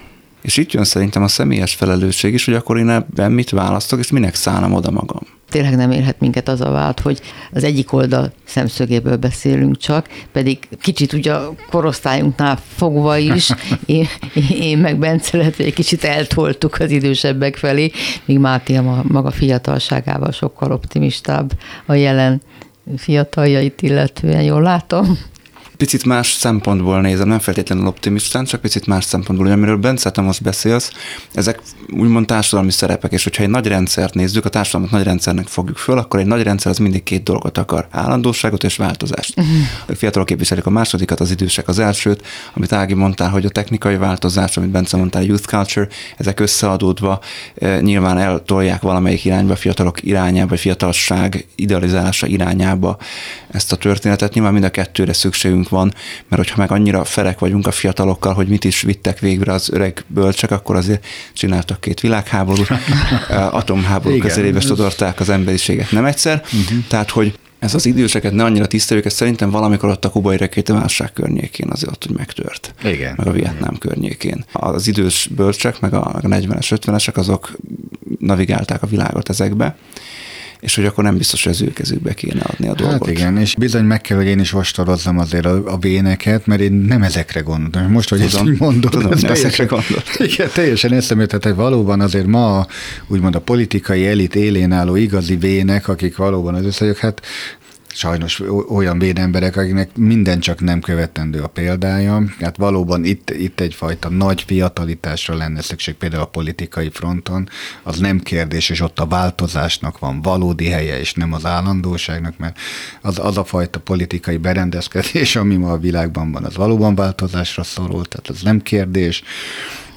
És itt jön szerintem a személyes felelősség is, hogy akkor én ebben mit választok, és minek szállom oda magam. Tényleg nem érhet minket az a vált, hogy az egyik oldal szemszögéből beszélünk csak, pedig kicsit ugye a korosztályunknál fogva is, én, én meg Bence lehet, hogy egy kicsit eltoltuk az idősebbek felé, míg Máté a maga fiatalságával sokkal optimistább a jelen fiataljait illetően, jól látom? Picit más szempontból nézem, nem feltétlenül optimistán, csak picit más szempontból, hogy amiről Bence, te most beszélsz, ezek úgymond társadalmi szerepek, és hogyha egy nagy rendszert nézzük, a társadalmat nagy rendszernek fogjuk föl, akkor egy nagy rendszer az mindig két dolgot akar, állandóságot és változást. Uh-huh. A fiatalok képviselik a másodikat, az idősek az elsőt, amit Ági mondtál, hogy a technikai változás, amit Bence mondtál, youth culture, ezek összeadódva e, nyilván eltolják valamelyik irányba, fiatalok irányába, fiatalság idealizálása irányába ezt a történetet. Nyilván mind a kettőre szükségünk van, mert hogyha meg annyira ferek vagyunk a fiatalokkal, hogy mit is vittek végre az öreg bölcsek, akkor azért csináltak két világháborút, atomháború közelébe sodorták az emberiséget nem egyszer. Uh-huh. Tehát, hogy ez az időseket ne annyira tiszteljük, ez szerintem valamikor ott a kubai rakétaválság környékén azért ott, hogy megtört. Igen. Meg a Vietnám környékén. Az idős bölcsek, meg a 40-es, 50-esek, azok navigálták a világot ezekbe és hogy akkor nem biztos, hogy az ő kezükbe kéne adni a dolgot. Hát igen, és bizony meg kell, hogy én is ostorozzam azért a, a véneket, mert én nem ezekre gondolom. Most, hogy tudom, ezt mondod, tudom, ez teljesen, ezekre gondolt. Igen, teljesen eszembe tehát valóban azért ma úgymond a politikai elit élén álló igazi vének, akik valóban az összegyök, hát sajnos olyan védemberek, akiknek minden csak nem követendő a példája. Hát valóban itt, itt egyfajta nagy fiatalitásra lenne szükség például a politikai fronton. Az nem kérdés, és ott a változásnak van valódi helye, és nem az állandóságnak, mert az, az a fajta politikai berendezkedés, ami ma a világban van, az valóban változásra szorul, tehát az nem kérdés.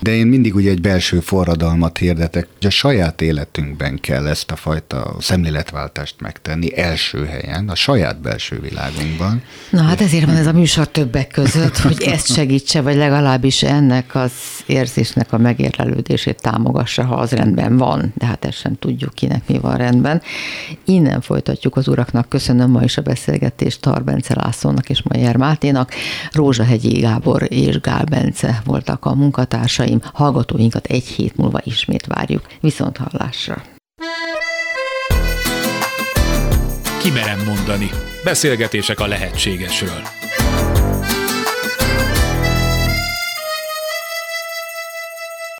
De én mindig ugye egy belső forradalmat hirdetek, hogy a saját életünkben kell ezt a fajta szemléletváltást megtenni első helyen, a saját belső világunkban. Na hát ezért van ez a műsor többek között, hogy ezt segítse, vagy legalábbis ennek az érzésnek a megérlelődését támogassa, ha az rendben van, de hát ezt sem tudjuk kinek mi van rendben. Innen folytatjuk az uraknak. Köszönöm ma is a beszélgetést Tarbence Lászlónak és Majer Máténak. Rózsahegyi Gábor és Gál Bence voltak a munkatársaim hallgatóim, hallgatóinkat egy hét múlva ismét várjuk. Viszont hallásra! Kimerem mondani. Beszélgetések a lehetségesről.